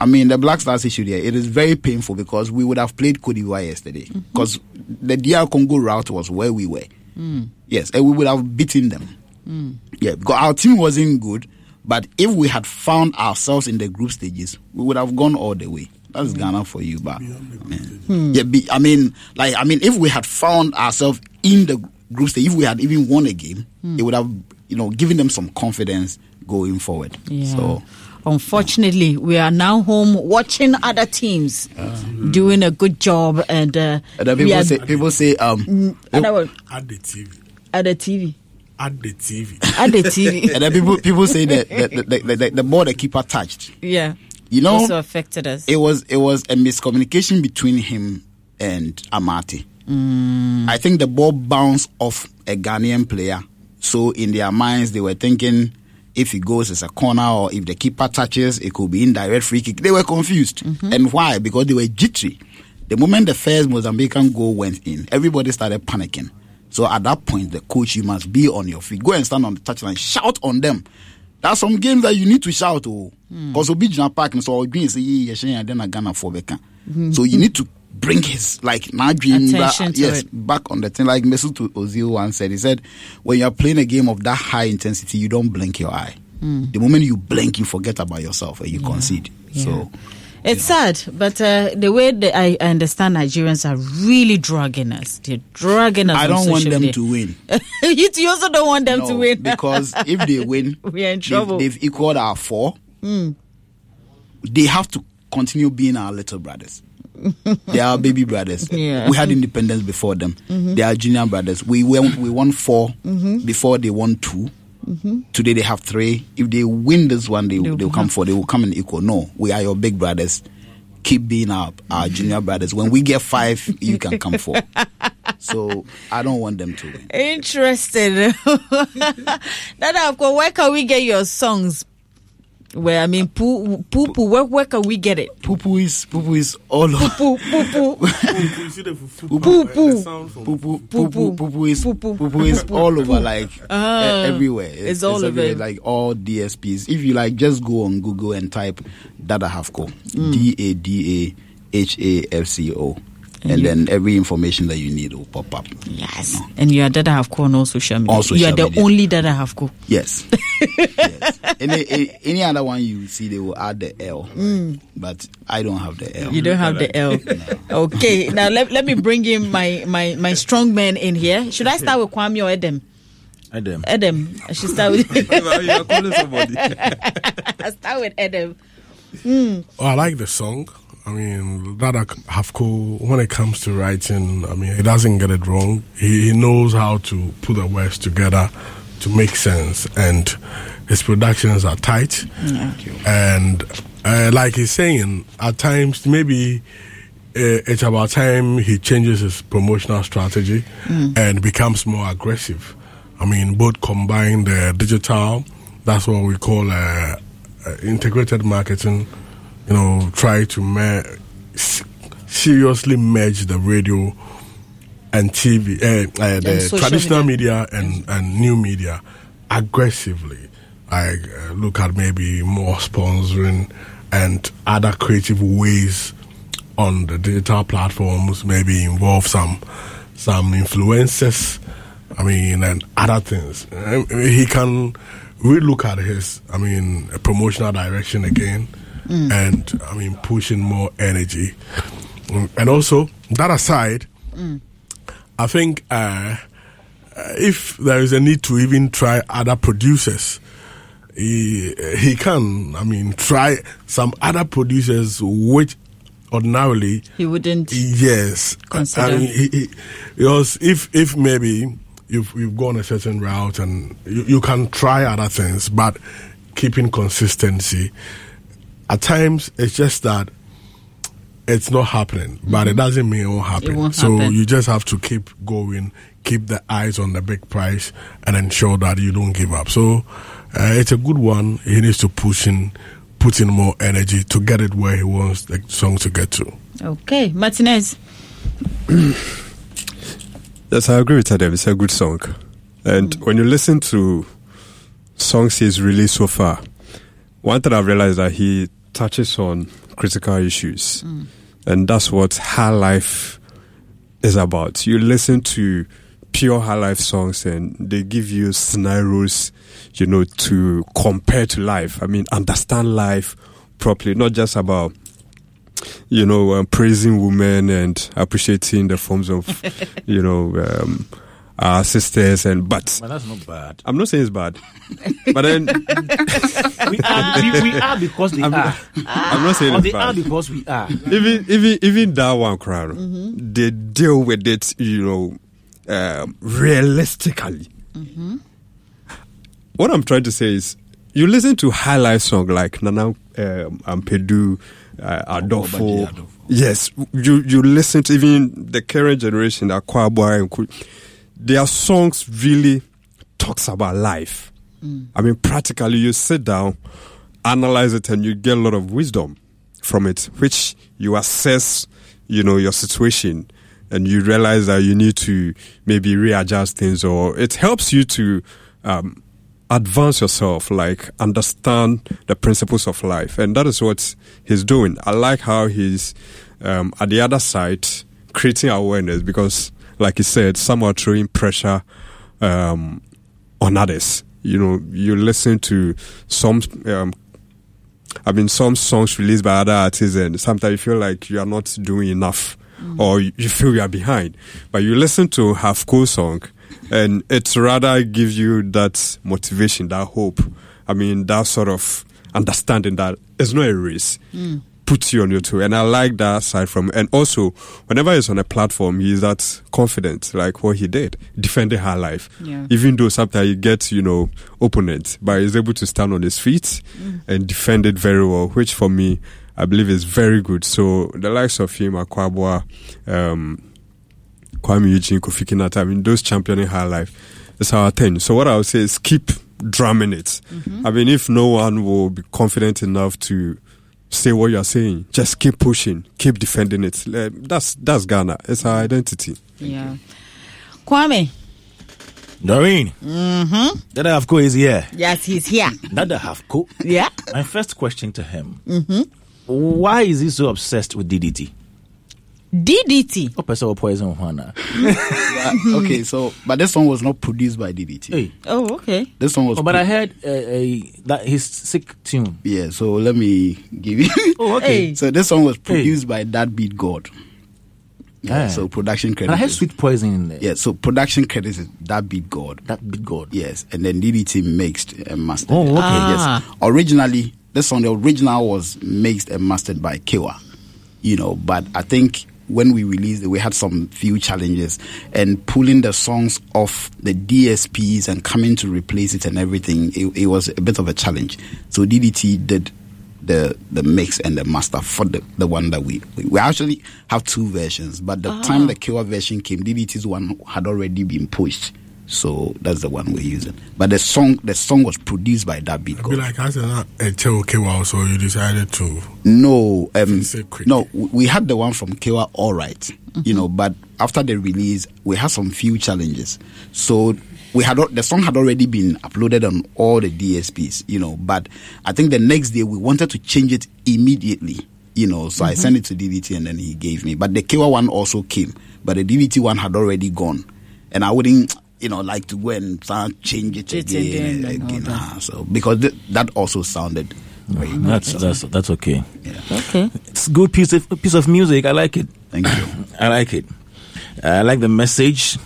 I mean, the Black Stars issue there, it is very painful because we would have played Cote d'Ivoire yesterday. Mm-hmm. Because the DR Congo route was where we were. Mm. Yes, and we would have beaten them. Mm. Yeah, because our team wasn't good, but if we had found ourselves in the group stages, we would have gone all the way. That's mm. Ghana for you, but man. Hmm. yeah, be, I mean, like I mean, if we had found ourselves in the group stage, if we had even won a game, hmm. it would have you know given them some confidence going forward. Yeah. So Unfortunately, we are now home watching other teams doing a good job, and, uh, and we people are say people say um and I will- Add the TV. at the TV. Add the TV. At the TV. <laughs> and then people people say that the, the, the, the, the ball the keeper touched. yeah. You know, also affected us. it was it was a miscommunication between him and Amartey. I think the ball bounced off a Ghanaian player. So in their minds, they were thinking if it goes as a corner or if the keeper touches, it could be indirect free kick. They were confused. Mm-hmm. And why? Because they were jittery. The moment the first Mozambican goal went in, everybody started panicking. So at that point, the coach, you must be on your feet. Go and stand on the touchline, shout on them. There are some games that you need to shout. Oh, hmm. because Obi Jina Park and so Obi say yeah, yeah, then Ghana for Beka. Mm-hmm. So you need to bring his like now dream back, Attention to yes it. back on the thing. Like Mesut Ozil once said, he said, when you are playing a game of that high intensity, you don't blink your eye. The moment you blink, you forget about yourself and you concede. So It's sad, but uh, the way that I understand Nigerians are really dragging us. They're dragging us. I don't want them media. to win. <laughs> you, also don't want them to win because if they win, <laughs> We are in they've- trouble. They've, equaled our four. They have to continue being our little brothers. <laughs> they are baby brothers. Yeah. We had independence before them. Mm-hmm. They are junior brothers. We won, we won 4 mm-hmm. before they won 2 mm-hmm. Today they have three. If they win this one, they They'll they'll come four. They will come in equal. No, we are your big brothers. Keep being our, our junior brothers. When we get five, you can come four. <laughs> So I don't want them to win. Interesting. Dada, of course, where can we get your songs? Where I mean, poo poo, poo where, where can we get it? Poo poo is poo poo is all over. Poo poo poo. <laughs> Poo. Poo you see the fufu Poo, part, poo. the sound from poo poo poo poo poo poo is Poo, poo poo. poo is all over like e- ah. everywhere. it's all over. everywhere, like all DSPs. If you like, just go on Google and type Dada Hafco, hmm. D A D A H A F C O, and you- then every information that you need will pop up. Yes. And you are Dada Hafco on all social media. All social you are the only Dada Hafco. Yes. <laughs> yes. Any, any any other one you see, they will add the L, mm. but I don't have the L. You don't have the L. <laughs> Okay. Now let, let me bring in my, my, my strong man in here. Should I start with Kwame or Edem? Edem. Edem. I should start with <laughs> you are calling somebody. I start with Edem. Hmm. Oh, I like the song. I mean, Dada Hafco, when it comes to writing, I mean, he doesn't get it wrong. He, he knows how to put the words together to make sense, and his productions are tight. And uh, like he's saying, at times, maybe uh, it's about time he changes his promotional strategy and becomes more aggressive. I mean, both combine the digital, that's what we call uh, uh, integrated marketing, you know, try to mer- seriously merge the radio and TV, uh, uh, the social traditional media, and, and new media aggressively. I uh, look at maybe more sponsoring and other creative ways on the digital platforms, maybe involve some some influencers. I mean, and other things. Uh, He can relook at his, I mean, promotional direction again, Mm. and I mean, pushing more energy. Mm, And also, that aside, Mm. I think uh, uh, if there is a need to even try other producers, he, he can. I mean, try some other producers which ordinarily He wouldn't. yes. Consider. I mean, he, he, because if if maybe you've you've gone a certain route and you, you can try other things, but keeping consistency. At times, it's just that it's not happening, but it doesn't mean it won't happen. Mm-hmm. won't so happen. you just have to keep going, keep the eyes on the big prize, and ensure that you don't give up. So uh, it's a good one. He needs to push in, put in more energy to get it where he wants the song to get to. Okay, Martinez. <coughs> Yes, I agree with Adam. It's a good song. And when you listen to songs he's released so far, one thing I've realized that he touches on critical issues. And that's what her life is about. You listen to pure high life songs and they give you scenarios, you know, to compare to life. I mean, understand life properly, not just about you know, um, praising women and appreciating the forms of, <laughs> you know, um, our sisters and but. But that's not bad. I'm not saying it's bad, <laughs> but then we, are, we, we are because they I'm, are. I'm not saying Or it's they bad. are because we are. even even even that one crowd, they deal with it, you know, um, realistically. What I'm trying to say is, you listen to high life song like Nana um, Ampadu, uh, Adolfo. Yes, you you listen to even the current generation, Akwaboah and Ku- their songs really talks about life. I mean, practically, you sit down, analyze it, and you get a lot of wisdom from it, which you assess, you know, your situation, and you realize that you need to maybe readjust things, or it helps you to um, advance yourself, like understand the principles of life, and that is what he's doing. I like how he's um, at the other side creating awareness because, like you said, some are throwing pressure um, on others. You know, you listen to some. Um, I mean, some songs released by other artists, and sometimes you feel like you are not doing enough, or you feel you are behind. But you listen to Half Cool song, and it rather gives you that motivation, that hope. I mean, that sort of understanding that it's not a race puts you on your toe. And I like that side from and also whenever he's on a platform he's that confident, like what he did. Defending her life. Yeah. Even though sometimes he gets, you know, opponents, but he's able to stand on his feet and defend it very well, which for me I believe is very good. So the likes of him, Akwaboah, um Kuami Eugene, Kofi Kinata, I mean those championing her life is our thing. So what I would say is keep drumming it. I mean if no one will be confident enough to say what you're saying. Just keep pushing, keep defending it. That's that's Ghana. It's our identity. Yeah. Kwame. Doreen, Mm-hmm. Dada Hafco is here. Yes, he's here. Dada Hafco. Yeah. My first question to him Mm-hmm. Why is he so obsessed with DDT? DDT. What person will poison Juana? <laughs> okay, so but this song was not produced by DDT. Oh, okay. This song was. Oh, but pro- I heard uh, a, that his sick tune. Yeah, so let me give you. <laughs> Oh, okay. Hey. So this song was produced by That Beat God. Yeah, Ah. so production credit. And I heard Sweet Poison in there. Yeah, so production credit is That Beat God. That Beat God. Yes, and then DDT mixed and mastered. Oh, okay. Ah. Yes. Originally, this song, the original was mixed and mastered by Kewa. You know, but I think when we released it, we had some few challenges and pulling the songs off the DSPs and coming to replace it and everything. It, it was a bit of a challenge. So DDT did the the mix and the master for the, the one that we, we we actually have two versions, but the Ah. time the Kewa version came, DDT's one had already been pushed. So that's the one we're using. But the song the song was produced by that beat. Be like I said, not a Kewa, so you decided to. No, um, no, we had the one from Kewa, all right, you Mm-hmm. know, but after the release, we had some few challenges. So we had the song had already been uploaded on all the DSPs, you know, but I think the next day we wanted to change it immediately. you know. So I Mm-hmm. sent it to DDT, and then he gave me. But the Kewa one also came, but the DDT one had already gone, and I wouldn't. You know, like to go and start change it It again, again and again. that. ah, so because th- that also sounded very good. That's that's that's okay. Okay. It's good piece of piece of music. I like it. Thank you. <clears throat> I like it. I like the message.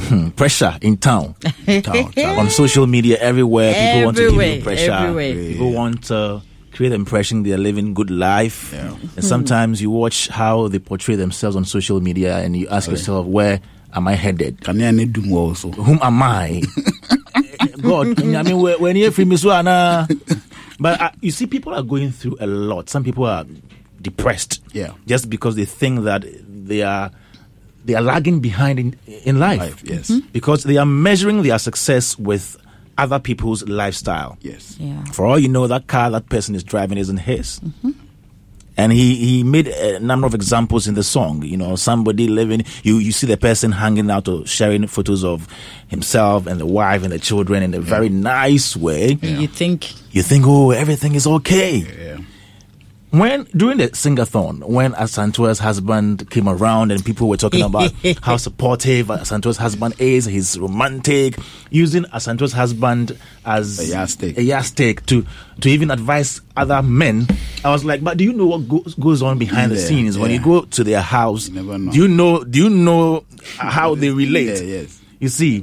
<laughs> pressure in town. Town, town. on social media everywhere. People want to give you pressure. everywhere. People want to create the impression they are living good life. And sometimes you watch how they portray themselves on social media, and you ask yourself, where am I headed? Can you do more also? Whom am I? <laughs> God, I mean, when when you're free, Miss Wana. But uh, you see, people are going through a lot. Some people are depressed, Yeah. just because they think that they are they are lagging behind in in life. Life, yes. because they are measuring their success with other people's lifestyle. Yes. Yeah. For all you know, that car that person is driving isn't his. And he, he made a number of examples in the song. You know, somebody living, you, you see the person hanging out or sharing photos of himself and the wife and the children in a very nice way. You think You think, oh, everything is okay. Yeah. When during the singathon, when Asantewaa's husband came around and people were talking about <laughs> how supportive Asantewaa's husband is, he's romantic, using Asantewaa's husband as A yardstick. a yardstick to to even advise other men. I was like, but do you know what goes, goes on behind the Yeah, scenes when you go to their house? You never know. Do you know? Do you know how they relate? Yeah, yes. You see,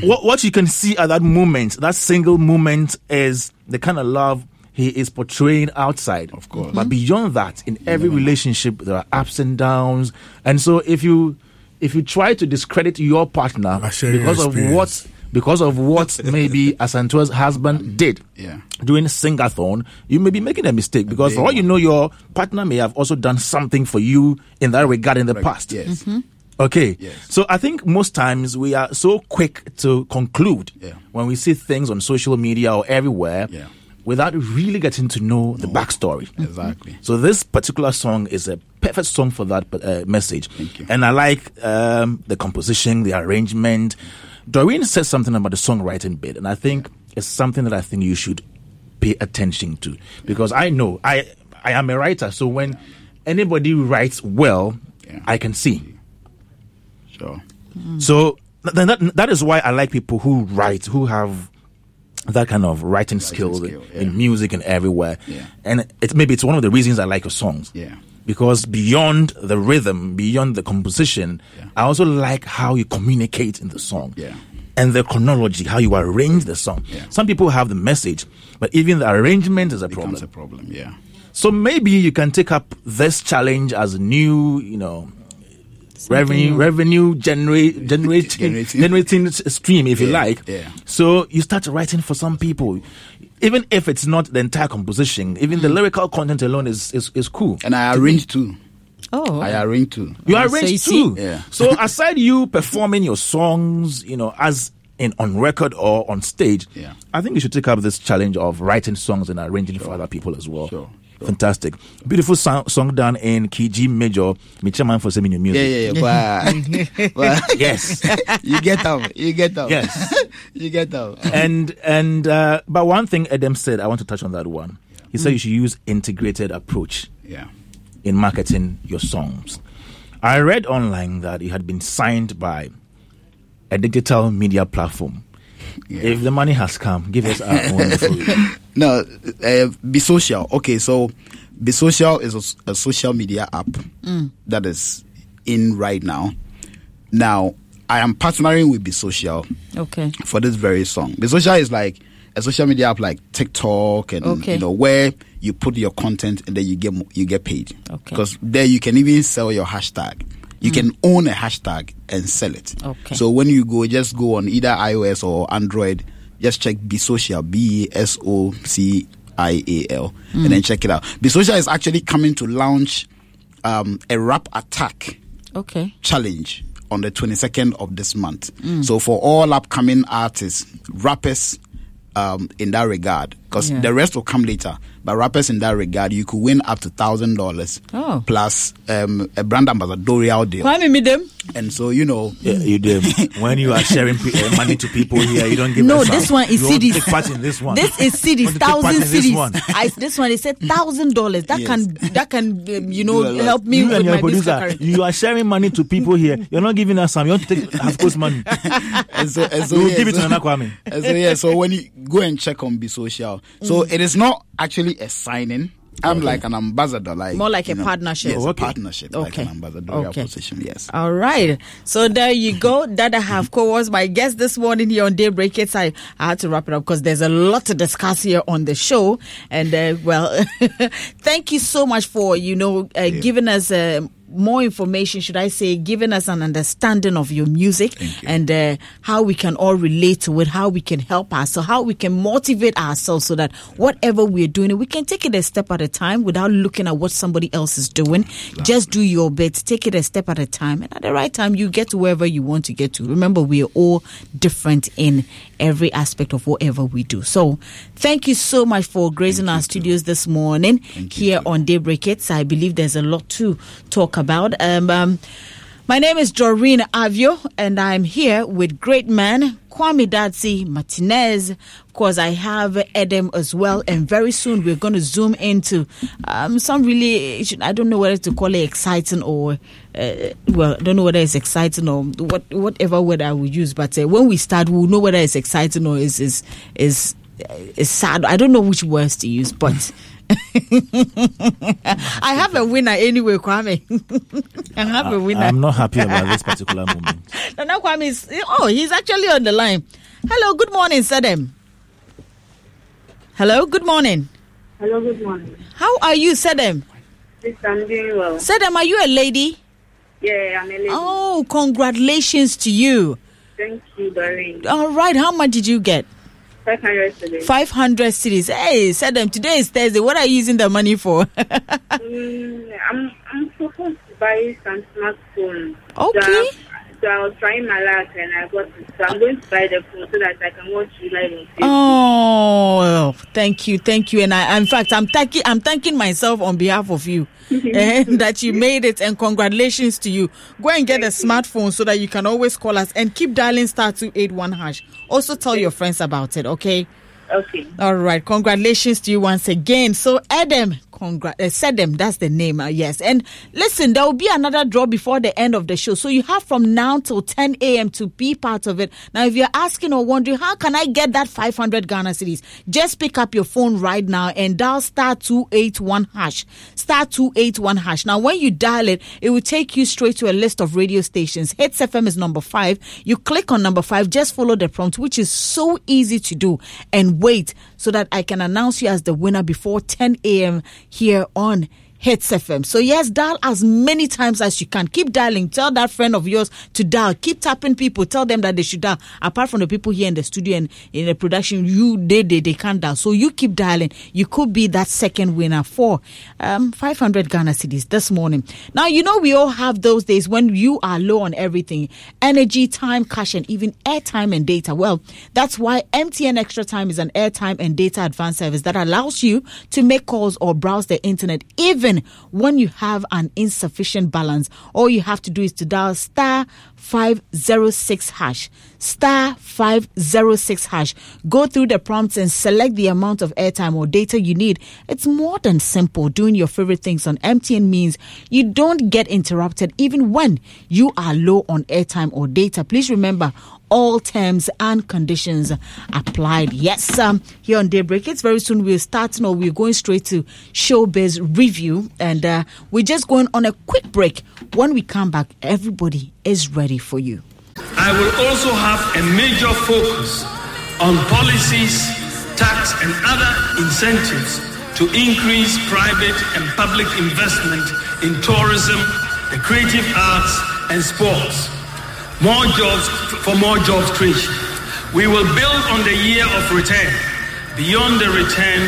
what what you can see at that moment, that single moment, is the kind of love he is portraying outside. Of course. But mm-hmm. beyond that, in every relationship, there are ups and downs, and so if you if you try to discredit your partner I share your because of what because of what <laughs> maybe Asantewaa's husband mm-hmm. did Yeah. during Singathon, you may be making a mistake because for all you know, your partner may have also done something for you in that regard in the past. Yes. Mm-hmm. Okay. Yes. So I think most times we are so quick to conclude Yeah. when we see things on social media or everywhere Yeah. Without really getting to know the backstory. Exactly. So this particular song is a perfect song for that uh, message. Thank you. And I like um, the composition, the arrangement. Doreen said something about the songwriting bit, and I think it's something that I think you should pay attention to because I know I I am a writer, so when anybody writes well, Yeah. I can see. Sure. So then that that is why I like people who write, who have that kind of writing, skills skill, yeah. in music and everywhere. Yeah. And it's maybe it's one of the reasons I like your songs. Yeah. Because beyond the rhythm, beyond the composition, Yeah. I also like how you communicate in the song. Yeah. And the chronology, how you arrange the song. Yeah. Some people have the message, but even the arrangement is a Becomes problem. a problem. Yeah. So maybe you can take up this challenge as a new, you know, revenue revenue generate <laughs> generating Generating. generating stream, if you like. yeah. So you start writing for some people, even if it's not the entire composition. Even Mm. the lyrical content alone is is, is cool. And I arrange too. oh I arrange too. You Oh, so arrange you too. Yeah. So <laughs> aside you performing your songs, you know, as in on record or on stage, Yeah. I think you should take up this challenge of writing songs and arranging for other people as well. Sure, sure. Fantastic. Beautiful song, song done in key G major. Me chairman for semi music. Yeah, yeah, yeah. But, <laughs> but Yes. <laughs> you get up. You get up. Yes. <laughs> you get up. and and uh, but one thing Adam said, I want to touch on that one. He said you should use integrated approach Yeah. in marketing your songs. I read online that it had been signed by a digital media platform. If the money has come, give us our own. <laughs> before- No, uh, Be Social. Okay, so Be Social is a social media app that is in right now. Now, I am partnering with Be Social okay for this very song. Be Social is like a social media app like TikTok and Okay. you know where you put your content and then you get you get paid. Okay. Because there you can even sell your hashtag. You can own a hashtag and sell it. Okay. So when you go, just go on either iOS or Android. Just check Be Social, B E S O C I A L, and then check it out. Be Social is actually coming to launch um, a rap attack okay challenge on the 22nd of this month. So for all upcoming artists, rappers, um, in that regard, because Yeah. the rest will come later. But rappers in that regard, you could win up to thousand dollars Oh. plus um, a brand ambassadorial deal. Kwame Midem. And so you know, Yeah, you do. <laughs> when you are sharing pe- uh, money to people here, you don't give. No, us this one is you want to Take part in this one. This is <laughs> You cities, want to take part thousand in this one. I, this one is said thousand dollars. That Yes. can that can um, you know Do a lot. help me you with and your my producer, you are sharing money to people here. You're not giving us some. You want to take half course money. <laughs> and so, and so You will yeah, give it so- to Nana Kwame. so yeah, so when you go and check on Be Social, so Mm. it is not actually a signing. I'm Okay. like an ambassador, like More like a know, partnership. Yes, Oh, a okay. partnership, like Okay. an ambassadorial Okay. position. Yes. All right. So there you go. Dada Hafco was my guest this morning here on Daybreak. It's I, I had to wrap it up because there's a lot to discuss here on the show. And uh, well, <laughs> thank you so much for, you know, uh, giving us uh, more information, should I say, giving us an understanding of your music and uh, how we can all relate to it, how we can help us, so how we can motivate ourselves so that whatever we're doing, we can take it a step at a time without looking at what somebody else is doing. Just do your bit, take it a step at a time, and at the right time, you get to wherever you want to get to. Remember, we are all different in every aspect of whatever we do. So, thank you so much for gracing our studios this morning here on Daybreak Hits. I believe there's a lot to talk about. Um, um, my name is Doreen Avio, and I'm here with great man Kwame Dadzie Martinez. Of course, I have Edem as well, and very soon we're going to zoom into um, some really, I don't know whether to call it exciting or, uh, well, I don't know whether it's exciting or what, whatever word I would use. But uh, when we start, we'll know whether it's exciting or is is is is sad. I don't know which words to use, but. <laughs> I have a winner anyway, Kwame. <laughs> I have a winner. I'm not happy about this particular moment. <laughs> Nana Kwame is, oh, he's actually on the line. Hello, good morning, Sedem. Hello, good morning. Hello, good morning. How are you, Sedem? Yes, I'm doing well. Sedem, are you a lady? Yeah, I'm a lady. Oh, congratulations to you. Thank you, Doreen. All right, how much did you get? 500 today. 500 cedis. Hey, Sedem, today is Thursday. What are you using the money for? <laughs> Mm, I'm, I'm supposed to buy some smartphone. Okay. So, I- was trying my luck and I got it. So I'm going to buy the phone so that I can watch you live on Facebook. Oh, thank you, thank you. And I, in fact, I'm thanking, I'm thanking myself on behalf of you <laughs> eh, that you made it, and congratulations to you. Go and get a smartphone so that you can always call us and keep dialing star two eight one hash. Also, tell your friends about it. Okay. Okay. All right. Congratulations to you once again. So, Adam, congrat, uh, Sedem, that's the name. Uh, yes. And listen, there will be another draw before the end of the show. So you have from now till 10 a.m. to be part of it. Now, if you're asking or wondering, how can I get that 500 Ghana cedis? Just pick up your phone right now and dial star 281 hash. Star 281 hash. Now, when you dial it, it will take you straight to a list of radio stations. Hits FM is number five. You click on number five, just follow the prompt, which is so easy to do. And wait so that I can announce you as the winner before 10 a.m. here on Hits FM. So yes, dial as many times as you can. Keep dialing. Tell that friend of yours to dial. Keep tapping people. Tell them that they should dial. Apart from the people here in the studio and in the production, you they they, they can't dial. So you keep dialing. You could be that second winner for um 500 Ghana cedis this morning. Now you know we all have those days when you are low on everything, energy, time, cash, and even airtime and data. Well, that's why MTN Extra Time is an airtime and data advance service that allows you to make calls or browse the internet even when you have an insufficient balance. All you have to do is to dial star 506 hash. Star 506 hash. Go through the prompts and select the amount of airtime or data you need. It's more than simple. Doing your favorite things on MTN means you don't get interrupted even when you are low on airtime or data. Please remember, all terms and conditions applied. Yes, um, here on Daybreak, it's very soon we're starting or we're going straight to showbiz review, and uh, we're just going on a quick break. When we come back, everybody is ready for you. I will also have a major focus on policies, tax, and other incentives to increase private and public investment in tourism, the creative arts, and sports. More jobs for more jobs creation. We will build on the year of return, beyond the return,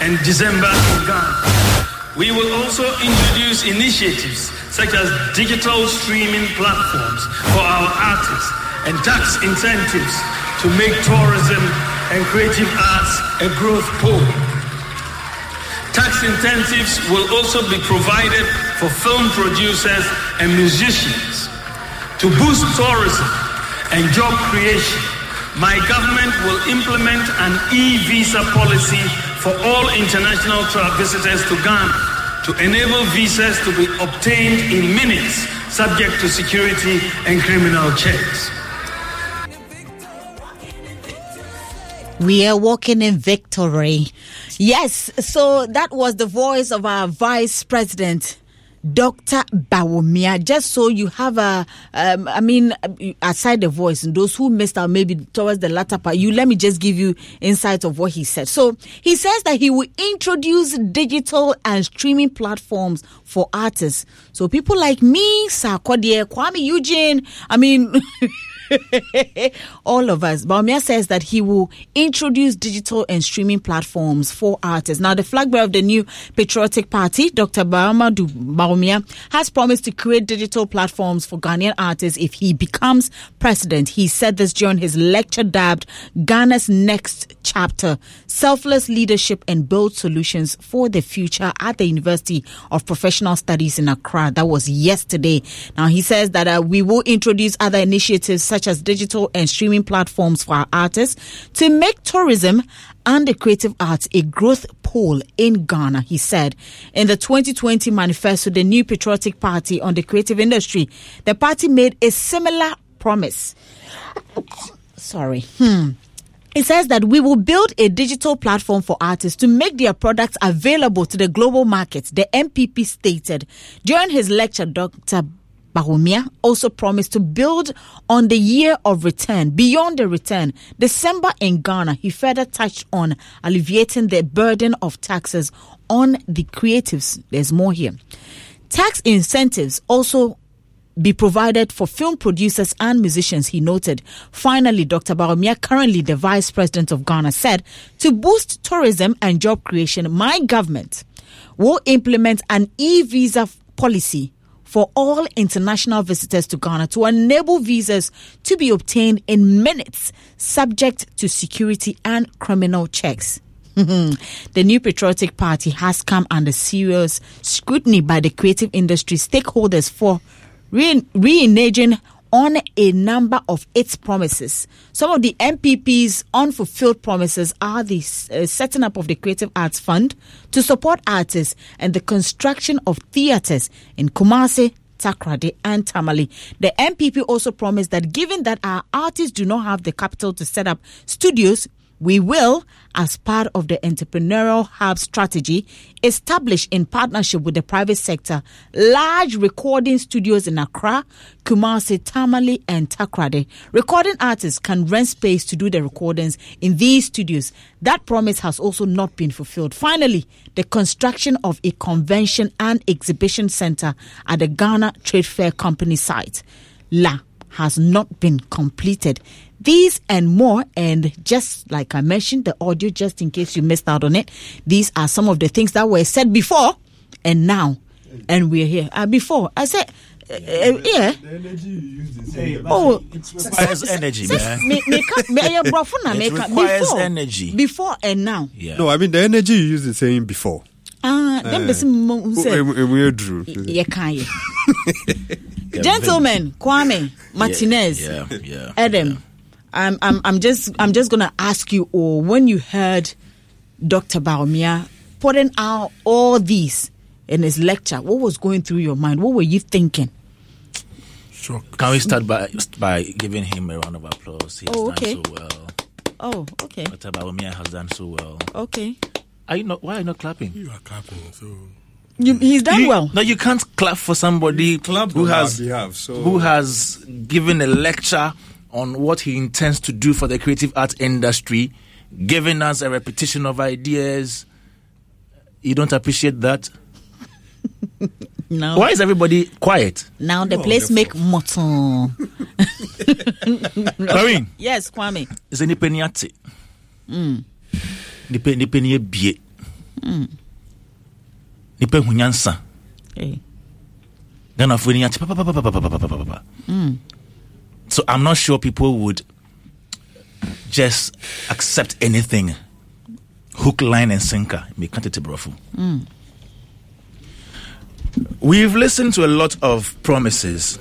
and December in Ghana. We will also introduce initiatives such as digital streaming platforms for our artists and tax incentives to make tourism and creative arts a growth pole. Tax incentives will also be provided for film producers and musicians. To boost tourism and job creation, my government will implement an e-visa policy for all international tra- visitors to Ghana to enable visas to be obtained in minutes subject to security and criminal checks. We are walking in victory. Yes, so that was the voice of our Vice President. Dr. Bawumia, just so you have a, um, I mean, aside the voice, and those who missed out maybe towards the latter part, you let me just give you insight of what he said. So he says that he will introduce digital and streaming platforms for artists. So people like me, Sarkodie, Kuami Eugene, I mean, <laughs> <laughs> all of us. Bawumia says that he will introduce digital and streaming platforms for artists. Now, the flag bearer of the new Patriotic Party, Dr. Mahamudu Bawumia, has promised to create digital platforms for Ghanaian artists if he becomes president. He said this during his lecture dubbed Ghana's Next Chapter Selfless Leadership and Build Solutions for the Future at the University of Professional Studies in Accra. That was yesterday. Now, he says that uh, we will introduce other initiatives such as digital and streaming platforms for our artists to make tourism and the creative arts a growth pole in Ghana, he said. In the 2020 manifesto, the new Patriotic Party on the creative industry, the party made a similar promise. Sorry. Hmm. It says that we will build a digital platform for artists to make their products available to the global markets, the NPP stated. During his lecture, Dr. Bawumia also promised to build on the year of return. Beyond the return, December in Ghana, he further touched on alleviating the burden of taxes on the creatives. There's more here. Tax incentives also be provided for film producers and musicians, he noted. Finally, Dr. Bawumia, currently the vice president of Ghana, said to boost tourism and job creation, my government will implement an e visa policy for all international visitors to Ghana to enable visas to be obtained in minutes, subject to security and criminal checks. <laughs> the new Patriotic Party has come under serious scrutiny by the creative industry stakeholders for re- engaging on a number of its promises. Some of the NPP's unfulfilled promises are the uh, setting up of the Creative Arts Fund to support artists and the construction of theatres in Kumasi, Takoradi, and Tamale. The NPP also promised that given that our artists do not have the capital to set up studios, we will, as part of the entrepreneurial hub strategy, establish in partnership with the private sector large recording studios in Accra, Kumasi, Tamale, and Takoradi. Recording artists can rent space to do their recordings in these studios. That promise has also not been fulfilled. Finally, the construction of a convention and exhibition center at the Ghana Trade Fair Company site. La has not been completed. These and more, and just like I mentioned, the audio, just in case you missed out on it, these are some of the things that were said before and now. And we're here. Uh, before, I said, uh, uh, yeah. Oh, it requires energy, say- man. me- me ka- me- ɛyɛ borɔfo na It requires Before- energy. Before and now. Yeah. No, I mean the energy you used the saying before. Ah, then bɛsi mo sɛ em- em- em- Drew. <laughs> Gentlemen, Kwame, Martinez, Yeah, yeah. Adam, I'm, I'm, I'm just, I'm just gonna ask you all when you heard Dr. Bawumia putting out all these in his lecture, what was going through your mind? What were you thinking? Can we start by by giving him a round of applause? He has Oh, done okay. so well. Oh, okay, Dr. Bawumia has done so well. okay. Are you not? Why are you not clapping? You are clapping, so You, he's done You- well. No, you can't clap for somebody who on our has behalf, so- who has given a lecture on what he intends to do for the creative arts industry, giving us a repetition of ideas. You don't appreciate that? <laughs> Now, Why is everybody quiet? now the place make mutton. <laughs> Karin, yes, Kwame. is any penny at it? Mm. Nipa nipa ni ebie. Mm. Nipa hu. Hey. Ghana fo ni ate pa pa pa pa pa pa pa pa pa pa pa. Mm. So I'm not sure people would just accept anything hook, line, and sinker. Meka tete brɔfo. Mm. We've listened to a lot of promises,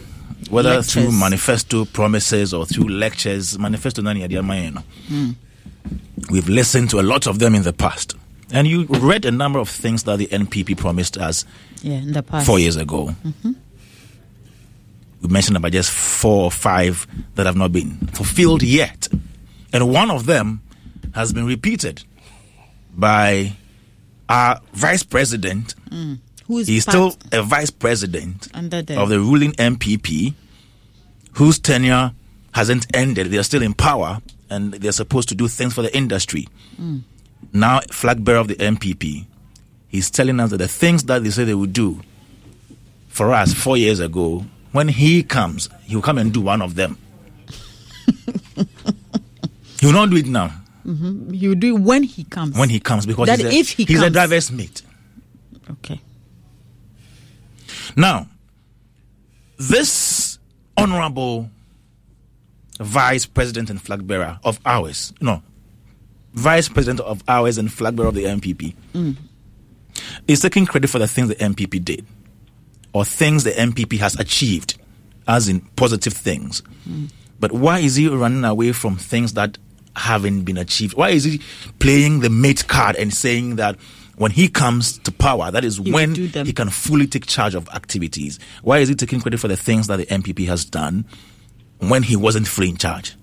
whether Lectures. through manifesto promises or through lectures. Manifesto nani adi ama yɛn. Mm. We've listened to a lot of them in the past. And you read a number of things that the NPP promised us Yeah, in the past. four years ago. Mhm. We mentioned about just four or five that have not been fulfilled yet. And one of them has been repeated by our vice president. Mm. Who is He's still a vice president under the of the ruling NPP, whose tenure hasn't ended. They're still in power and they're supposed to do things for the industry. Mm. Now, flag bearer of the NPP, he's telling us that the things that they say they would do for us four years ago, when he comes, he'll come and do one of them. <laughs> he will not do it now Mhm. You do it when he comes. when he comes because That he's, a, if he he's a comes. driver's mate. Okay. Now, this honorable vice president and flag bearer of ours, no, vice president of ours and flag bearer of the NPP, Mm. is taking credit for the things the NPP did or things the NPP has achieved, as in positive things. Mm. But why is he running away from things that haven't been achieved? Why is he playing the mate card and saying that when he comes to power, that is He when he can fully take charge of activities? Why is he taking credit for the things that the NPP has done when he wasn't fully in charge?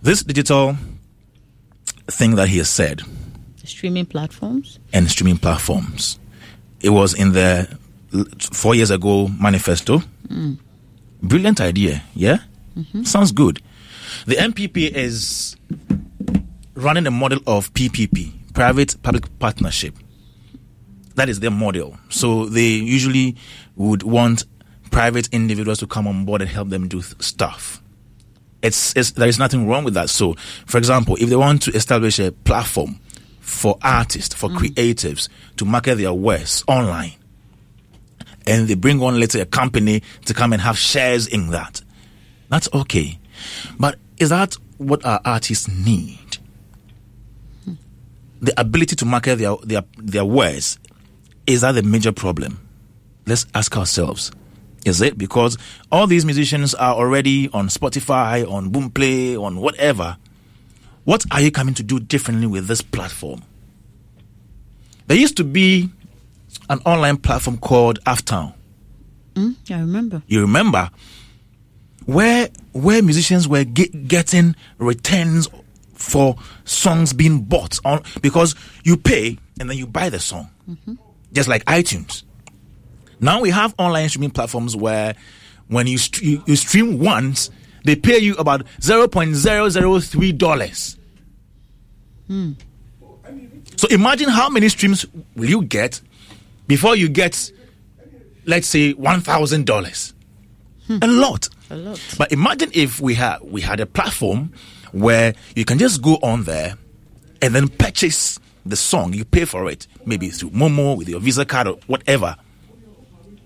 This digital thing that he has said Streaming platforms. and streaming platforms. It was in the four years ago manifesto. Mm. Brilliant idea, yeah? Mhm. Sounds good. The NPP is running a model of PPP, private public partnership. That is their model. So they usually would want private individuals to come on board and help them do th- stuff. It's, it's there is nothing wrong with that. So, for example, if they want to establish a platform for artists, for mm. creatives to market their wares online, and they bring on, let's say, a company to come and have shares in that, that's okay. But is that what our artists need? The ability to market their, their, their wares, is that the major problem? Let's ask ourselves. Is it because all these musicians are already on Spotify, on Boomplay, on whatever? What are you coming to do differently with this platform? There used to be an online platform called Aftown. Mm, I remember. You remember where where musicians were ge- getting returns for songs being bought on because you pay and then you buy the song, just like iTunes. Now we have online streaming platforms where when you, st- you, you stream once, they pay you about zero point zero zero three dollars. Hmm. So imagine how many streams will you get before you get, let's say, one thousand dollars. A lot. A lot. But imagine if we had we had a platform where you can just go on there and then purchase the song. You pay for it, maybe through Momo with your Visa card or whatever.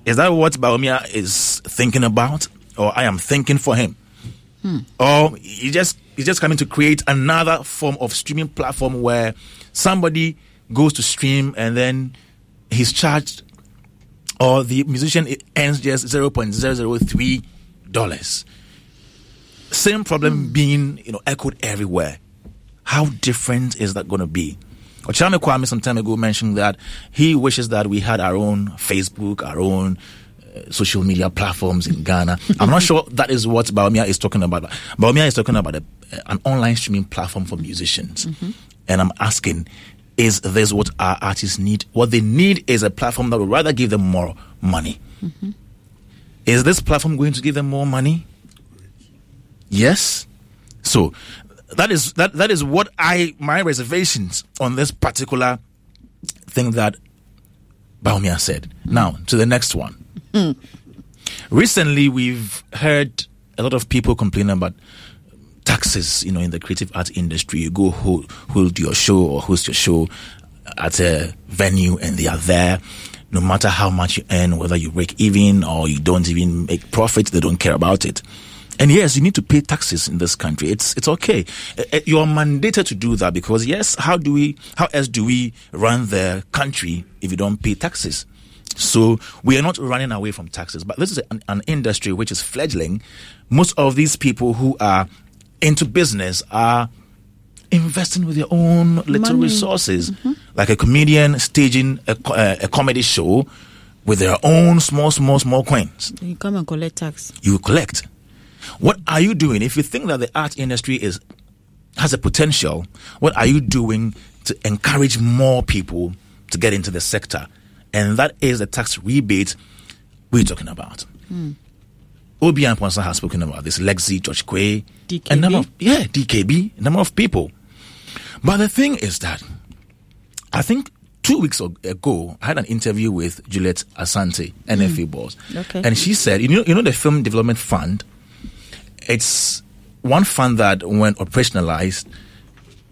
Is that what Bawumia is thinking about, or I am thinking for him? Hmm. or he just he's just coming to create another form of streaming platform where somebody goes to stream and then he's charged or the musician earns just 0.003 dollars. Same problem being you know echoed everywhere. How different is that going to be? Ochame Kwame some time ago mentioned that he wishes that we had our own Facebook, our own social media platforms in Ghana. I'm not sure that is what Bawumia is talking about. Bawumia is talking about a, an online streaming platform for musicians. Mm-hmm. And I'm asking, is this what our artists need? What they need is a platform that would rather give them more money. Mm-hmm. Is this platform going to give them more money? Yes. So that is that that is what I my reservations on this particular thing that Bawumia said. Mm-hmm. Now to the next one. Recently, we've heard a lot of people complain about taxes. You know, in the creative art industry, you go hold, hold your show or host your show at a venue, and they are there. No matter how much you earn, whether you break even or you don't even make profit, they don't care about it. And yes, you need to pay taxes in this country. It's it's okay. Uh, uh, You are mandated to do that because yes, how do we? How else do we run the country if you don't pay taxes? So we are not running away from taxes, but this is an, an industry which is fledgling. Most of these people who are into business are investing with their own little Money. resources, like a comedian staging a, uh, a comedy show with their own small, small, small coins You come and collect tax. you collect. What are you doing if you think that the art industry is has a potential? What are you doing to encourage more people to get into the sector? And that is the tax rebate we're talking about. Hmm. Obian Ponsa has spoken about this. Lexi, George Quaye, DKB? a number of, yeah, DKB, a number of people. But the thing is that I think two weeks ago, I had an interview with Juliet Asante, NFA boss, Okay. and she said, you know, you know, the Film Development Fund. It's one fund that, when operationalized,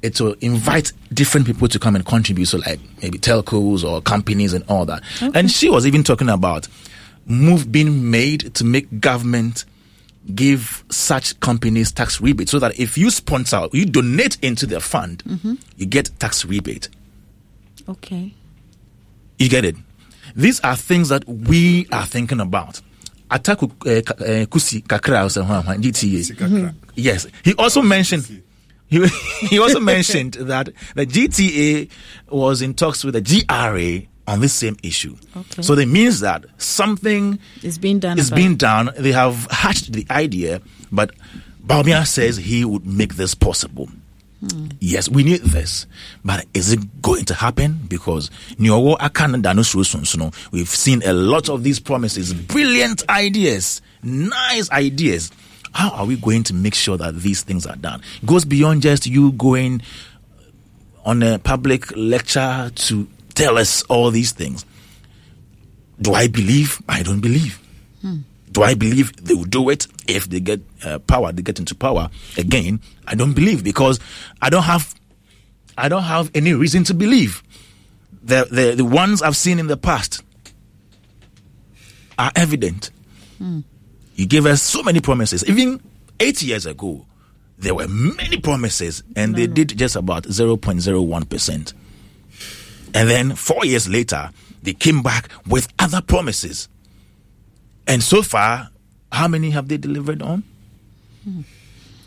it will invite different people to come and contribute. So, like maybe telcos or companies and all that. And she was even talking about move being made to make government give such companies tax rebate so that if you sponsor, you donate into their fund, Mhm. you get tax rebate. Okay. You get it? These are things that we are thinking about. Ataku uh, Ka- uh, Kusi Kakra was, GTA. Yes. He also mentioned he, <laughs> he also mentioned that the GTA was in talks with the GRA on this same issue. Okay. So that means that something It's being done. is being done. They have hatched the idea, but Bawumia says he would make this possible. Hmm. Yes, we need this, but is it going to happen? Because Nyowo Akan Dano Suno, we've seen a lot of these promises, brilliant ideas, nice ideas. How are we going to make sure that these things are done? It goes beyond just you going on a public lecture to tell us all these things. Do I believe? I don't believe. Hmm. Do I believe they will do it if they get uh, power? They get into power again. I don't believe because I don't have, I don't have any reason to believe. The the the ones I've seen in the past are evident. Hmm. You gave us so many promises. Even eight years ago, there were many promises, and they did just about zero point zero one percent. And then four years later, they came back with other promises. And so far, how many have they delivered on? Hmm.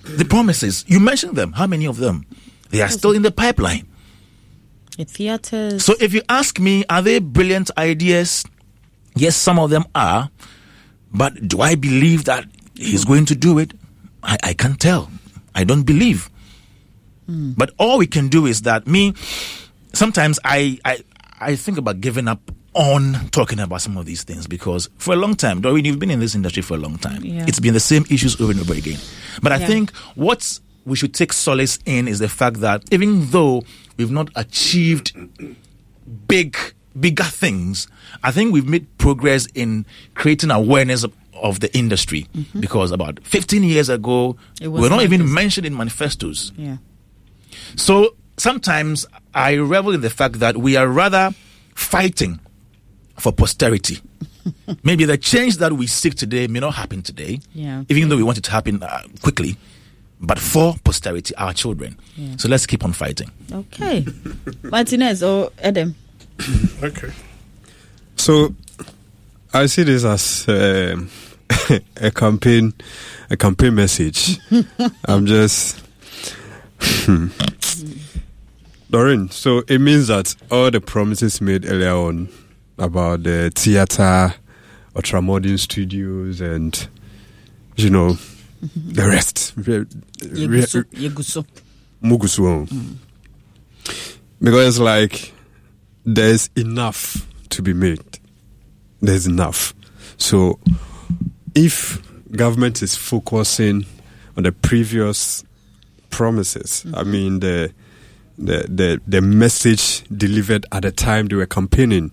The promises, you mentioned them. How many of them? They are still in the pipeline. The theaters. So if you ask me, are they brilliant ideas? Yes, some of them are. But do I believe that he's going to do it? I, I can't tell. I don't believe. Hmm. But all we can do is that me, sometimes I, I, I think about giving up on talking about some of these things because for a long time, Doreen, you've been in this industry for a long time. Yeah. It's been the same issues over and over again. But I Yeah. think what we should take solace in is the fact that even though we've not achieved big, bigger things, I think we've made progress in creating awareness of, of the industry because about 15 years ago, we were not even this. mentioned in manifestos. Yeah. So sometimes I revel in the fact that we are rather fighting for posterity. <laughs> Maybe the change that we seek today may not happen today, Yeah. even though we want it to happen uh, quickly, but for posterity, our children. Yeah. So let's keep on fighting. Okay. Martinez or Adam. <coughs> Okay. So I see this as um, <laughs> a campaign, a campaign message. <laughs> I'm just. <laughs> Doreen, so it means that all the promises made earlier on about the theater, ultramodern studios, and you know the rest, re- re- Yeguso. Yeguso. Mugusu. Because like there's enough to be made. There's enough. So if government is focusing on the previous promises, I mm-hmm. mean the the, the the message delivered at the time they were campaigning,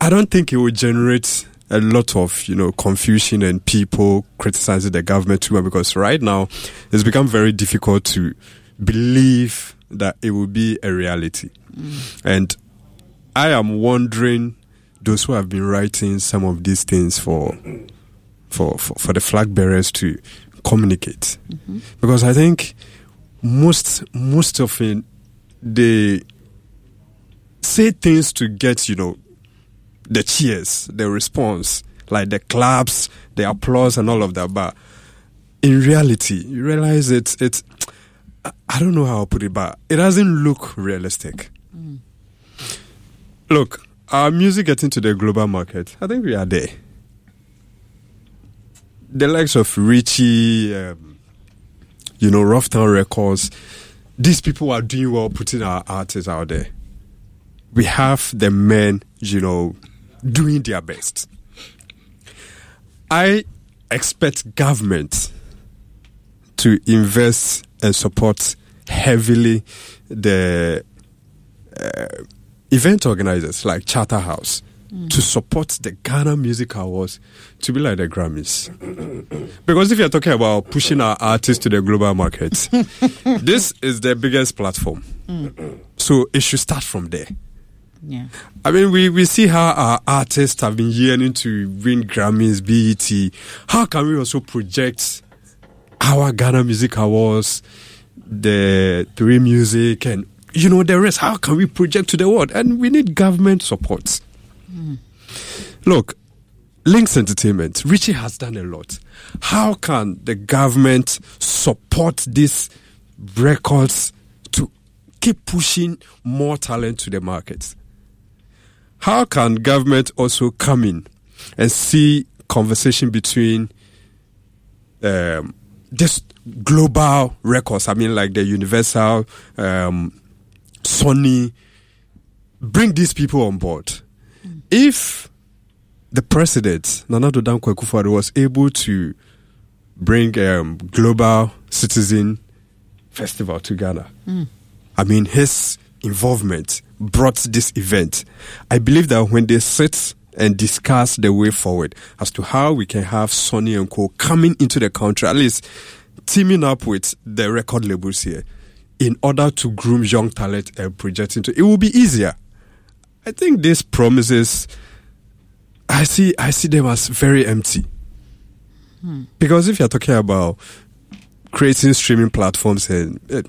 I don't think it would generate a lot of you know confusion and people criticizing the government too much because right now it's become very difficult to believe that it will be a reality. And I am wondering those who have been writing some of these things for for, for, for the flag bearers to communicate. Because I think most most often they say things to get, you know, the cheers, the response, like the claps, the applause and all of that. But in reality, you realize it's it's I- don't know how I'll put it, but it doesn't look realistic. Look, our music getting to the global market, I think we are there. The likes of Richie, um, you know, Ruff Town Records, these people are doing well putting our artists out there. We have the men, you know, doing their best. I expect government to invest and supports heavily the uh, event organizers like Charterhouse to support the Ghana Music Awards to be like the Grammys. because if you're talking about pushing our artists to the global markets, <laughs> this is the biggest platform. So it should start from there. Yeah. I mean, we, we see how our artists have been yearning to win Grammys, BET. How can we also project our Ghana Music Awards, the Three Music, and you know the rest? How can we project to the world? And we need government support. Look, Lynx Entertainment, Richie has done a lot. How can the government support these records to keep pushing more talent to the markets? How can government also come in and see conversation between um, this global records? I mean, like the Universal, um, Sony, bring these people on board. If the president, Nana Addo Dankwa Akufo-Addo, was able to bring um, global citizen festival to Ghana, Mm. I mean, his involvement brought this event. I believe that when they sit and discuss the way forward as to how we can have Sony and Co coming into the country, at least teaming up with the record labels here, in order to groom young talent and project into it will be easier. I think these promises, I see, I see them as very empty. Hmm. Because if you're talking about creating streaming platforms and it,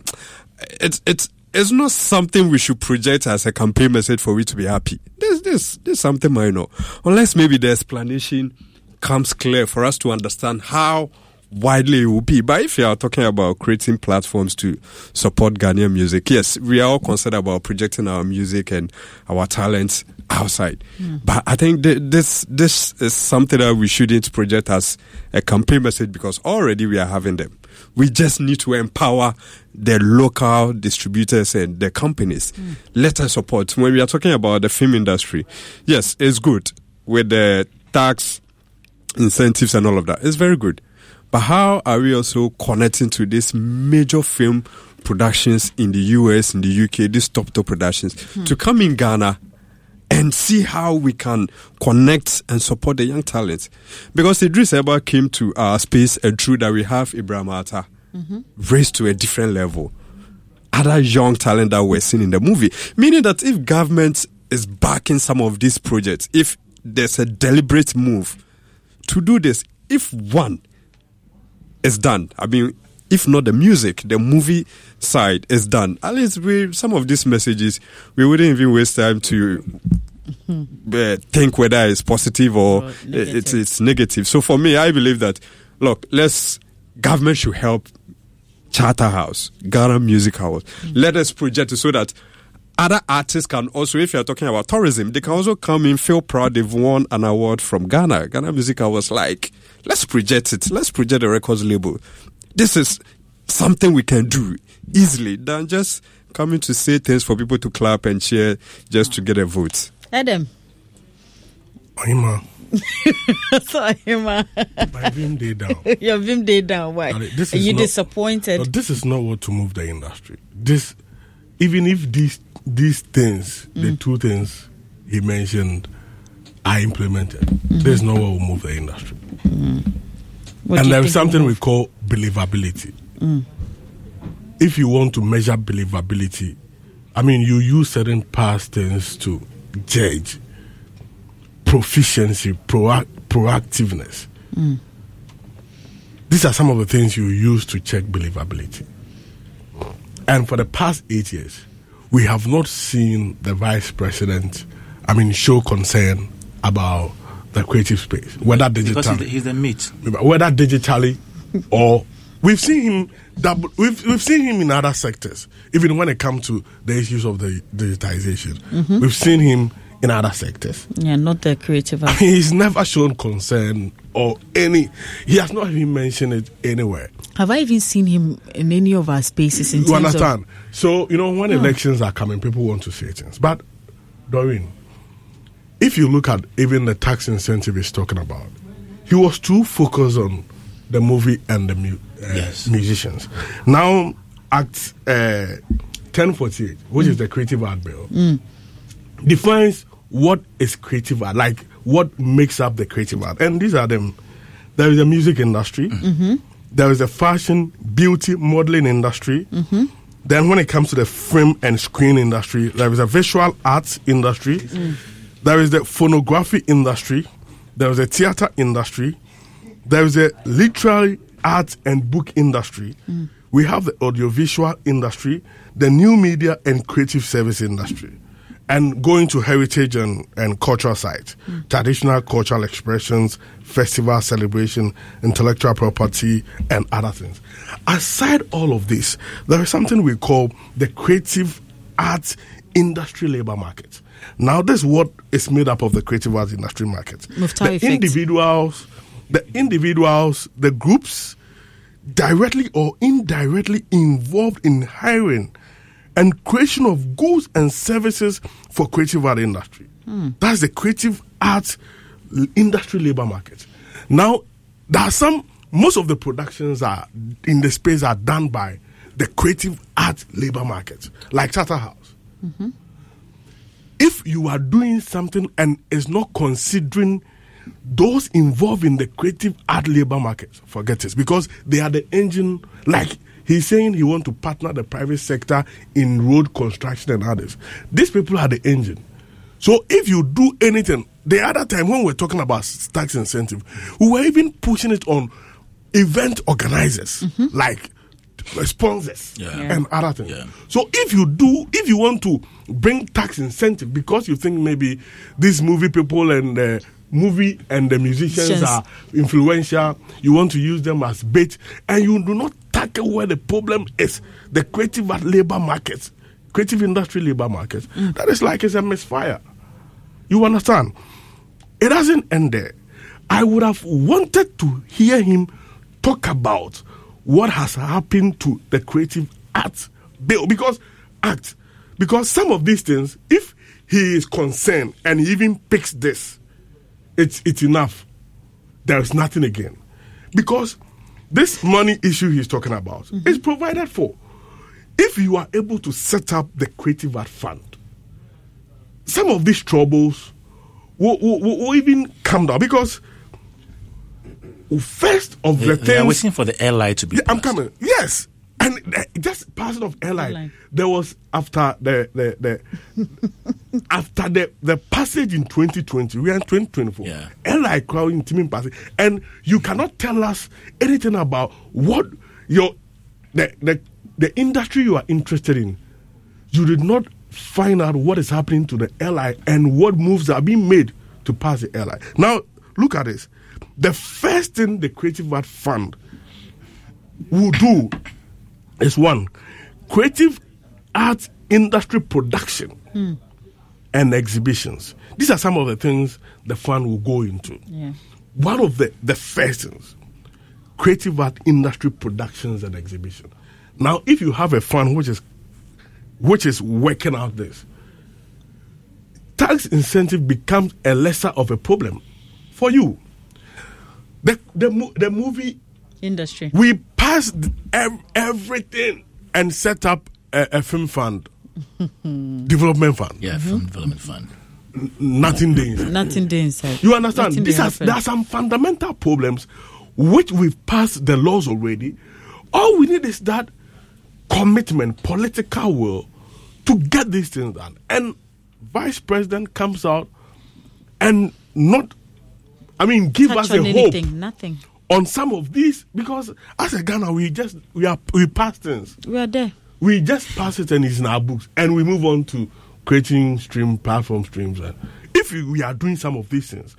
it's it's it's not something we should project as a campaign message for we to be happy. This this this is something minor. Unless maybe the explanation comes clear for us to understand how widely it will be. But if you are talking about creating platforms to support Ghanaian music, yes, we are all concerned about projecting our music and our talents outside. Hmm. But I think th- this this is something that we shouldn't project as a campaign message because already we are having them. We just need to empower the local distributors and the companies. Hmm. Let us support. When we are talking about the film industry, yes, it's good with the tax incentives and all of that. It's very good. But how are we also connecting to these major film productions in the US, in the UK, these top top productions, hmm. to come in Ghana and see how we can connect and support the young talent? Because Idris Elba came to our space and through that we have Ibrahim Attah mm-hmm. raised to a different level. Other young talent that we're seeing in the movie. Meaning that if government is backing some of these projects, if there's a deliberate move to do this, if one is done, I mean, if not the music, the movie side is done, at least we some of these messages we wouldn't even waste time to uh, think whether it's positive or, it's it's negative. So for me, I believe that look, let's government should help Charterhouse, Ghana Music House. Let us project it so that other artists can also, if you're talking about tourism, they can also come in, feel proud they've won an award from Ghana. Ghana Music House, like, let's project it. Let's project the records label. This is something we can do easily than just coming to say things for people to clap and cheer just to get a vote. Adam. Ohima, <laughs> Sorry, ma. by Vim Day down. <laughs> Your Vim day down. Why? Ali, this Are is you not- disappointed? But this is not what to move the industry. This, even if these these things, the Mm. two things he mentioned, are implemented, Mm-hmm. this is not what will move the industry. Do and you there think is something we call believability. Mm. If you want to measure believability, I mean, you use certain past things to judge proficiency, proac- proactiveness. Mm. These are some of the things you use to check believability. And for the past eight years, we have not seen the vice president, I mean, show concern about the creative space, whether Because digitally, he's the, he's the meat. whether digitally or we've seen him double, we've we've seen him in other sectors, even when it comes to the issues of the digitization. Mhm. We've seen him in other sectors. Yeah, not the creative. <laughs> aspect. He's never shown concern or any. He has not even mentioned it anywhere. Have I even seen him in any of our spaces? In You terms understand? So you know when Oh. elections are coming, people want to say things. But Doreen, if you look at even the tax incentive he's talking about, he was too focused on the movie and the mu- uh, musicians. Now, Act uh, 1048, which is the creative art bill, Mm. defines what is creative art, like what makes up the creative art. And these are them. There is a music industry. Mm-hmm. There is a fashion, beauty, modeling industry. Mm-hmm. Then, when it comes to the film and screen industry, there is a visual arts industry. Mm. There is the phonography industry. There is a theater industry. There is a literary art and book industry. Mm. We have the audiovisual industry, the new media and creative service industry, and going to heritage and, and cultural sites, traditional cultural expressions, festival celebration, intellectual property, and other things. Aside all of this, there is something we call the creative arts industry labor market. Now, this is what is made up of the creative arts industry market. Muftar the effect. individuals, the individuals, the groups directly or indirectly involved in hiring and creation of goods and services for creative art industry. Hmm. That's the creative arts industry labor market. Now, there are some, most of the productions are in the space are done by the creative art labor market, like Charterhouse. Mm-hmm. If you are doing something and is not considering those involved in the creative art labor market, forget it because they are the engine. Like he's saying, he want to partner the private sector in road construction and others. These people are the engine. So if you do anything, the other time when we we're talking about tax incentive, we were even pushing it on event organizers like uh, sponsors Yeah. and other things. So if you do, if you want to bring tax incentive because you think maybe these movie people and the movie and the musicians Musicians. are influential, you want to use them as bait, and you do not tackle where the problem is, the creative labor market, creative industry labor market. Mm. That is like it's a misfire. You understand? It doesn't end there. I would have wanted to hear him talk about what has happened to the creative art bill because act because some of these things, if he is concerned and he even picks this, it's it's enough. There is nothing again because this money issue he's talking about mm-hmm. is provided for. If you are able to set up the creative art fund, some of these troubles will, will, will, will even come down because first of They, the they are things waiting for the airline to be. yeah, I'm coming. Yes. And uh, just passing of airline, there was after the the, the <laughs> after the the passage in 2020, we are in 2024. Yeah. airline crowding teaming passage, and you cannot tell us anything about what your the the the industry you are interested in. You did not find out what is happening to the airline and what moves are being made to pass the airline. Now, look at this. The first thing the Creative Art Fund will do is one, creative art industry production Hmm. and exhibitions. These are some of the things the fund will go into. Yeah. One of the, the first things, creative art industry productions and exhibition. Now, if you have a fund which is which is working out this, tax incentive becomes a lesser of a problem for you. The the, the movie Industry. we passed ev- everything and set up a, a film fund, <laughs> development fund. Yeah, mm-hmm. film development fund. N- nothing there. inside. Nothing there inside. You understand? Nothing These there there are some fundamental problems which we've passed the laws already. All we need is that commitment, political will to get these things done. And vice president comes out and not, I mean, give Touch us a on hope. Nothing. on some of these because as a Ghana we just we are we pass things. We are there. We just pass it and it's in our books and we move on to creating stream platform streams and if we, are doing some of these things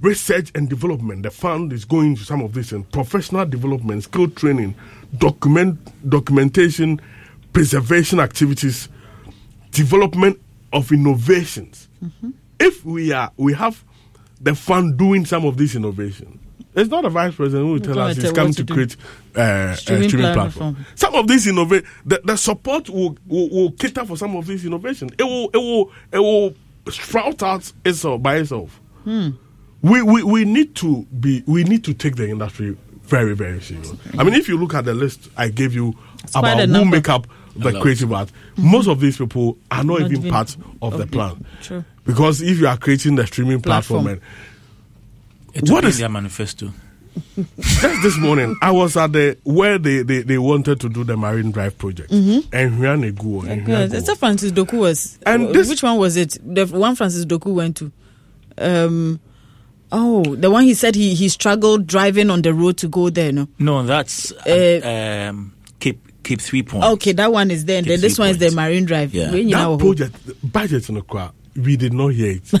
research and development the fund is going to some of this and professional development skill training document documentation preservation activities development of innovations mm-hmm. if we are we have the fund doing some of this innovation. it's not a vice president who will tell us he's tell come to, to create uh, a Streaming streaming platform. platform. Some of these innovate the, the support will, will will cater for some of these innovations. It will it will it will sprout out itself by itself. Hmm. We, we we need to be we need to take the industry very very serious. I mean, if you look at the list I gave you quite about who number. make up the A lot. creative art, most of these people are not, Not even even part of, of the the- plan. True. Because if you are creating the streaming platform, Platform. and It what will be is in their manifesto. <laughs> just this morning, I was at the where they, they, they wanted to do the Marine Drive project, Mhm. and Hwiane Guo, and Yeah, Hwiane that's Guo. Francis Doku was. And And this- which one was it? The one Francis Doku went to. Um, oh, the one he said he he struggled driving on the road to go there. No. No, that's Uh, um, keep keep three points. Okay, that one is there. And then this three one is the Marine Drive. Yeah. When you know that project budget in the crowd, we did not hear it.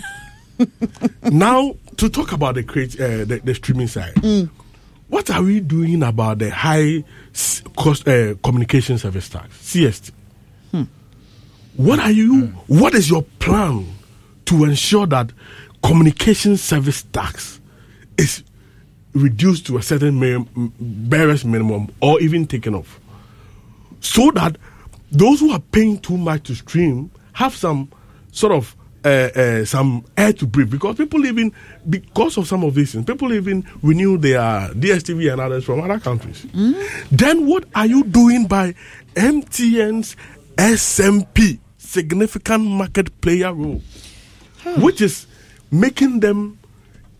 <laughs> now to talk about the create uh, the, the streaming side, Mm. what are we doing about the high cost uh, communication service tax CST? Hmm. What are you? What is your plan to ensure that communication service tax is reduced to a certain barest minimum, or even taken off, so that those who are paying too much to stream have some sort of uh, uh, some air to breathe because people even because of some of these things people even renew their DSTV and others from other countries. Then what are you doing by MTN's SMP significant market player role, which is making them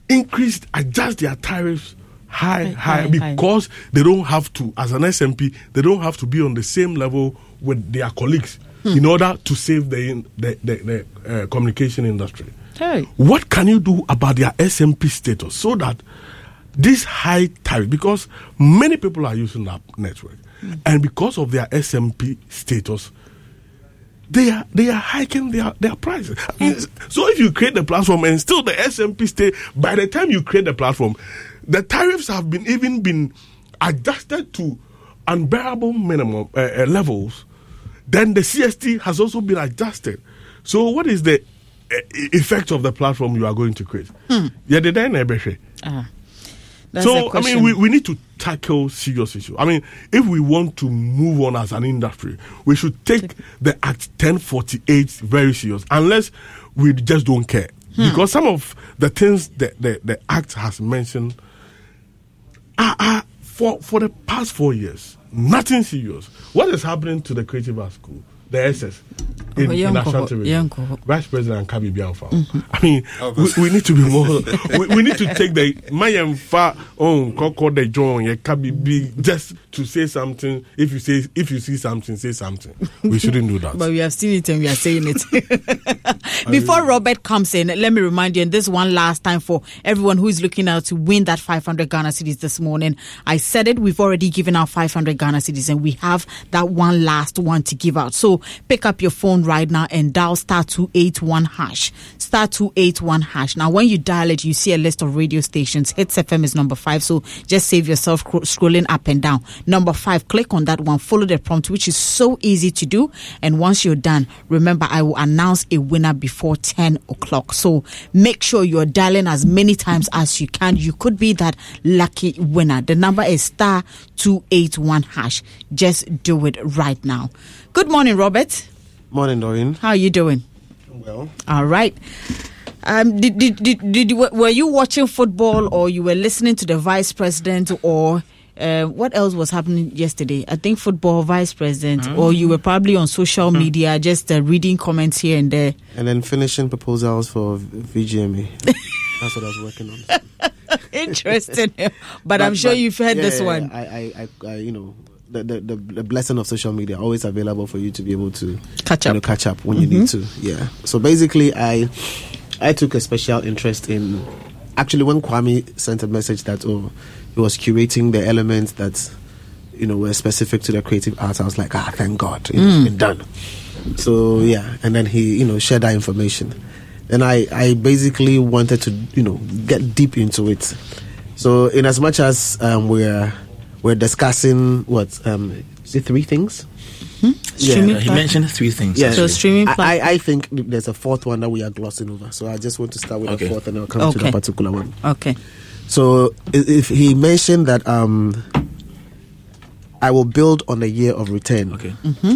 increase adjust their tariffs high High, high, high, high. because they don't have to as an SMP they don't have to be on the same level with their colleagues. In order to save the the, the, the uh, communication industry. Hey. What can you do about their SMP status so that this high tariff, because many people are using that network, and because of their SMP status, they are they are hiking their their prices. I mean, so if you create the platform and still the SMP stay, by the time you create the platform, the tariffs have been even been adjusted to unbearable minimum uh, uh, levels. Then the CST has also been adjusted. So what is the uh, e- effect of the platform you are going to create? Hmm. Yeah, everything. Ah, So I mean, we, we need to tackle serious issues. I mean, if we want to move on as an industry, we should take the Act 1048 very serious. Unless we just don't care, Hmm. because some of the things that the, the Act has mentioned are, are for for the past four years nothing serious. What is happening to the Creative Arts School, the SS? In, Oh, in Yanko, Ashanti region? Vice President Kabi Bialfa. Mhm. I mean, we, we need to be more. <laughs> we, we need to take the Mayam fa on Koko the John yeah Kabi be just to say something. If you say if you see something, say something. We shouldn't do that. <laughs> But we have seen it and we are saying it. <laughs> Before Robert comes in, let me remind you, and this one last time for everyone who is looking out to win that 500 Ghana cedis this morning. I said it, we've already given out 500 Ghana cedis, and we have that one last one to give out. So pick up your phone right now and dial star 281 hash. Star 281 hash. Now, when you dial it, you see a list of radio stations. Hits FM is number five. So just save yourself scro- scrolling up and down. Number five, click on that one, follow the prompt, which is so easy to do. And once you're done, remember, I will announce a winner before 10 o'clock. So make sure you're dialing as many times as you can. You could be that lucky winner. The number is star 281 hash. Just do it right now. Good morning, Robert. Morning, Doreen. How are you doing? Well, All right. Um, did, did, did, did you- were you watching football or you were listening to the vice president or uh, what else was happening yesterday? I think football vice president, Mm. or you were probably on social media just uh, reading comments here and there. and then finishing proposals for VGMA. <laughs> That's what I was working on. <laughs> Interesting. <laughs> but, I'm sure you've heard yeah, this one. I, I, I, you know, the, the, the, the blessing of social media always available for you to be able to catch you up, know, catch up when you need to. Yeah. So basically, I, I took a special interest in. Actually, when Kwame sent a message that oh, he was curating the elements that you know were specific to the creative arts. I was like, ah, thank God, you know, it's Mm. been done. So yeah, and then he you know shared that information. And I I basically wanted to you know get deep into it. So in as much as um, we're we're discussing what um is it three things? Streaming Uh, he mentioned three things. Yeah, So streaming I, I, I think there's a fourth one that we are glossing over. So I just want to start with Okay. the fourth, and I'll come to the particular one. Okay. So if he mentioned that um, I will build on a year of return. Okay. hmm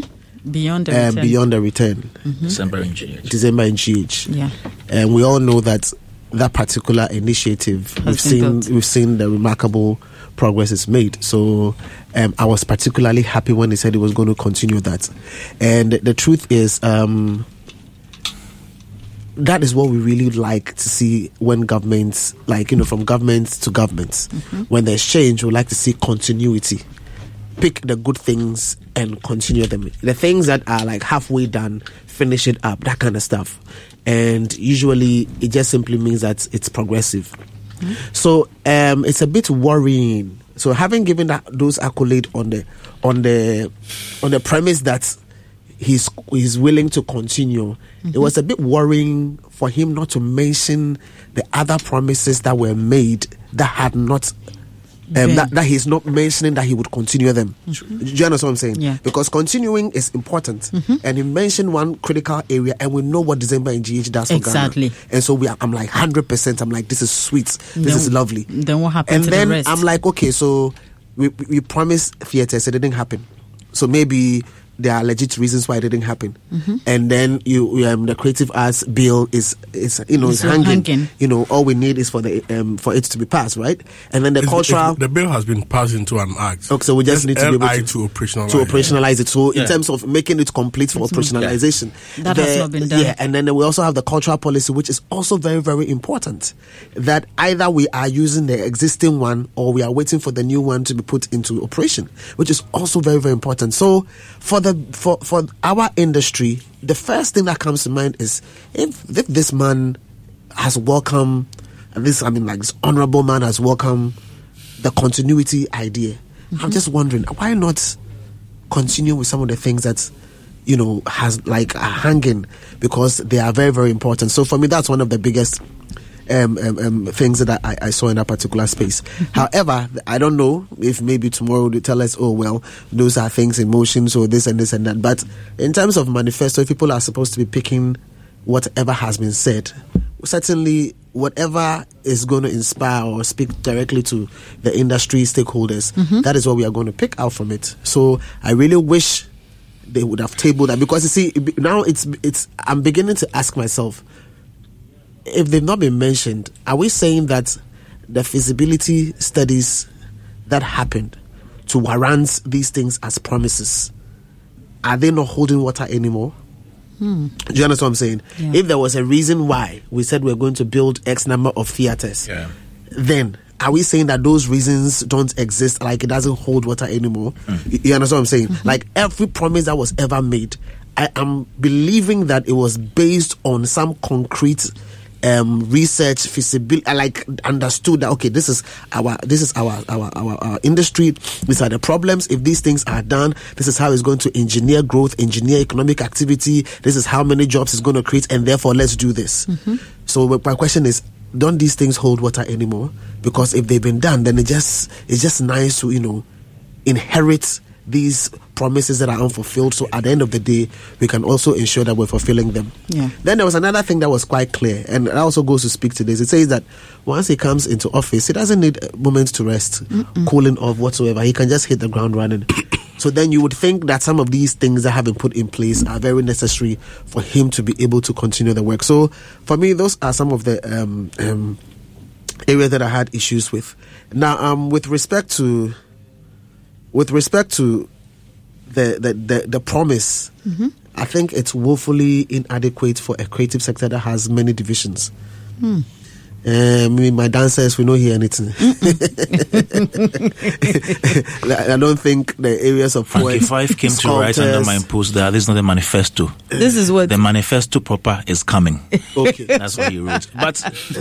Beyond the Uh, return. beyond the return. Mhm. December in GH. December in GH. Yeah. And we all know that that particular initiative Has we've seen built. we've seen the remarkable progress is made. So um, I was particularly happy when he said he was going to continue that. And the truth is um, that is what we really like to see when governments like you know from governments to governments when there's change we like to see continuity pick the good things and continue them. The things that are like halfway done, finish it up, that kind of stuff. And usually it just simply means that it's progressive. So um, it's a bit worrying. So having given that, those accolades on the on the on the premise that he's he's willing to continue, it was a bit worrying for him not to mention the other promises that were made that had not um, that, that he's not mentioning that he would continue them. Do you understand what I'm saying? Yeah. Because continuing is important. And he mentioned one critical area, and we know what December in GH does for Exactly. Ghana. And so we are, I'm like 100%. I'm like, this is sweet. This Then- is lovely. Then what happened And to then the rest? I'm like, okay, so we, we we promised theatres, it didn't happen. So maybe there are legit reasons why it didn't happen. Mhm. And then you um, the creative arts bill is is you know It's is hanging. hanging. You know, all we need is for the um, for it to be passed, right? And then the It's- cultural it's- the bill has been passed into an act. Okay, so we just need to be able to, to operationalize to it. operationalize it. So Yeah. in terms of making it complete for It's not- operationalization, That has not been done. Yeah, and then we also have the cultural policy, which is also very very important. That either we are using the existing one or we are waiting for the new one to be put into operation, which is also very very important. So for the for for our industry, the first thing that comes to mind is if if this man has welcomed this, I mean, like this honorable man has welcomed the continuity idea. I'm mm-hmm. just wondering why not continue with some of the things that you know has like are hanging because they are very very important. So for me, that's one of the biggest. Um, um, um, things that I, I saw in that particular space. <laughs> However, I don't know if maybe tomorrow they tell us, oh well, those are things in motion, so this and this and that. But in terms of manifesto, if people are supposed to be picking whatever has been said, certainly whatever is going to inspire or speak directly to the industry stakeholders, Mhm. that is what we are going to pick out from it. So I really wish they would have tabled that because you see now it's it's I'm beginning to ask myself if they've not been mentioned, are we saying that the feasibility studies that happened to warrant these things as promises are they not holding water anymore? Hmm. Do you understand what I'm saying? Yeah. If there was a reason why we said we're going to build X number of theaters, Yeah. then are we saying that those reasons don't exist? Like it doesn't hold water anymore? You, you understand what I'm saying? Like every promise that was ever made, I am believing that it was based on some concrete um research feasibility I like understood that okay this is our this is our, our our our industry. These are the problems. If these things are done this is how it's going to engineer growth engineer economic activity. This is how many jobs it's going to create and therefore let's do this. So my question is, don't these things hold water anymore? Because if they've been done, then it just it's just nice to you know inherit these promises that are unfulfilled. So at the end of the day, we can also ensure that we're fulfilling them. Yeah. Then there was another thing that was quite clear, and that also goes to speak to this. It says that once he comes into office, he doesn't need a moment to rest, cooling off whatsoever. He can just hit the ground running. <coughs> so then you would think that some of these things that have been put in place are very necessary for him to be able to continue the work. So for me, those are some of the um, um, areas that I had issues with. Now, um, with respect to with respect to the the the, the promise, Mhm. I think it's woefully inadequate for a creative sector that has many divisions. Hmm. Uh, me, my dancers, we don't hear anything. <laughs> I don't think the areas of Frankie poets, Five came to write under my post that this is not a manifesto. This is what the manifesto proper is coming. Okay, <laughs> that's what he wrote. But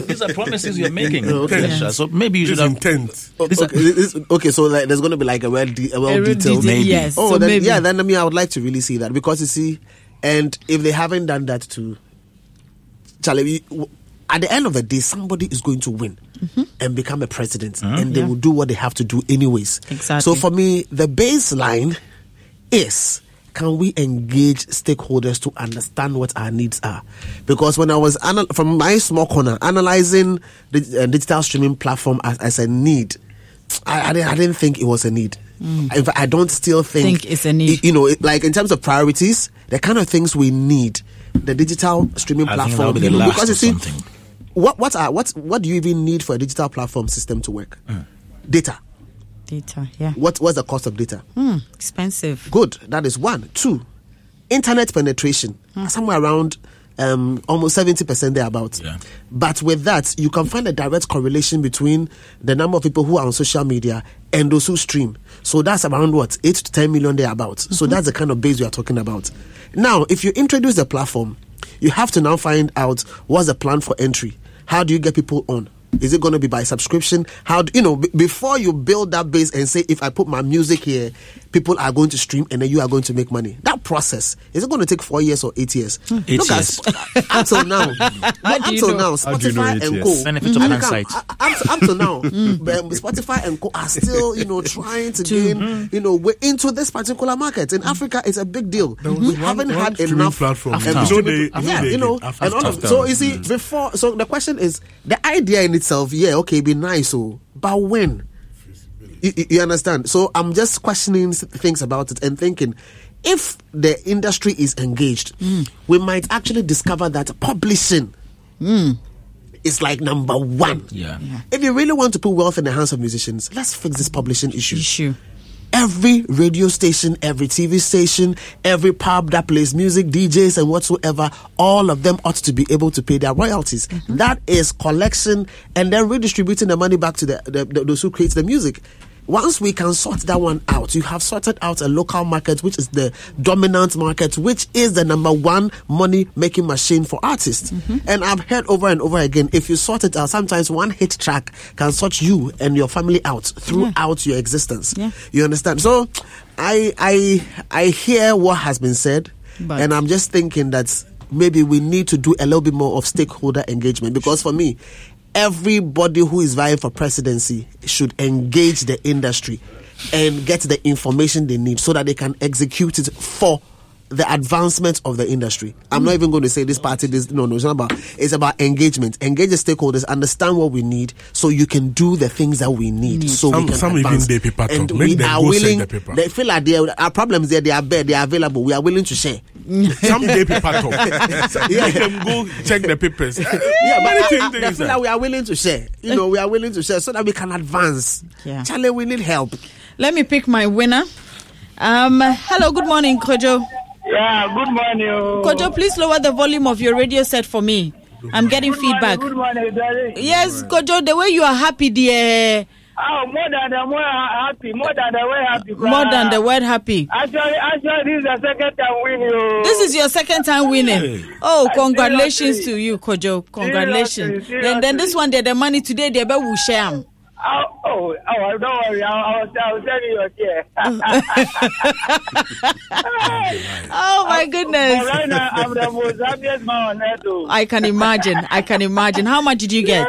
these are promises you're making. <laughs> Okay. Kesha, So maybe you should have intent. Okay, this- okay, so like, there's going to be like a well, de- a well real detailed. detail, Maybe. yes. Oh, So then, maybe. yeah. Then I mean, I would like to really see that because you see, and if they haven't done that too, Charlie, we- at the end of the day, somebody is going to win and become a president, and they Yeah. will do what they have to do anyways. Exactly. So for me, the baseline is can we engage stakeholders to understand what our needs are? Because when I was anal- from my small corner analyzing the uh, digital streaming platform as, as a need, I, I, didn't, I didn't think it was a need. In fact, I don't still think, Think it's a need. y- You know, it, like in terms of priorities, the kind of things we need, the digital streaming I platform. that'll be you the know, last because you see, something. What what are what what do you even need for a digital platform system to work? Data. data. Yeah. What what's the cost of data? Hmm. Expensive. Good. That is one. Two, internet penetration. Somewhere around um, almost 70% thereabouts. Yeah. But with that, you can find a direct correlation between the number of people who are on social media and those who stream. So that's around what? 8 to 10 million thereabouts. So that's the kind of base we are talking about. Now, if you introduce the platform, you have to now find out what's the plan for entry. How do you get people on? Is it going to be by subscription? How do, you know b- before you build that base and say if I put my music here, people are going to stream and then you are going to make money. That process is it going to take four years or eight years? Hmm. Eight Look years. at uh, up till now, <laughs> till know? now, do you know Spotify and? Co. Benefit of mean, hindsight. come, uh, up, to now, hmm. um, Spotify and Co are still you know <laughs> trying to gain hmm. you know we're into this particular market in Africa. It's a big deal. We one- haven't one had enough platform. You know streaming- they- you know yeah, you know, and all of, so you see before. So the question is the idea in itself. Yeah, okay, be nice, oh, but when? You, you- you understand? So I'm just questioning things about it and thinking if the industry is engaged, hmm. we might actually discover that publishing hmm. is like number one. Yeah. If you really want to put wealth in the hands of musicians, let's fix this publishing issue. Issue. Every radio station, every TV station, every pub that plays music, DJs, and whatsoever, all of them ought to be able to pay their royalties. Mm-hmm. That is collection and then redistributing the money back to the, the, the- those who create the music. Once we can sort that one out, you have sorted out a local market, which is the dominant market, which is the number one money making machine for artists. Mm-hmm. And I've heard over and over again, if you sort it out, sometimes one hit track can sort you and your family out throughout your existence. You understand? So I I I hear what has been said, But- and I'm just thinking that maybe we need to do a little bit more of stakeholder engagement because for me, everybody who is vying for presidency should engage the industry and get the information they need so that they can execute it for the advancement of the industry. I'm not even going to say this party, this no, no, it's not about. It's about engagement. Engage the stakeholders, understand what we need, so you can do the things that we need. So Some- we can some even advance. dey paper and talk. Make we them are go willing. the paper. They feel like they are, our problems there. They are there. They are available. We are willing to share. <laughs> Some day paper talk. <laughs> Make them go check the papers. yeah, <laughs> but I, I, they feel that. like we are willing to share. You know, we are willing to share so that we can advance. Yeah. Charlie, we need help. Let me pick my winner. Um, hello, good morning, Kojo. Yeah, good morning. oh. Kojo, please lower the volume of your radio set for me. I'm getting Good morning, feedback. Good morning. Yes, Kojo, the way you are happy, dear. Oh, more than the more happy, more than the way happy. More than the word happy. Actually, actually, this is the second time winning. This is your second time winning. Oh, congratulations to you, Kojo. Congratulations. Seriously, Then, then this one, there, the money today, they will share. 'em. Oh, oh, oh, don't worry. I'll, I was, I was telling you, okay. <laughs> Oh, my goodness. But right now, I'm the most happiest man on earth. I can imagine. I can imagine. How much did you get?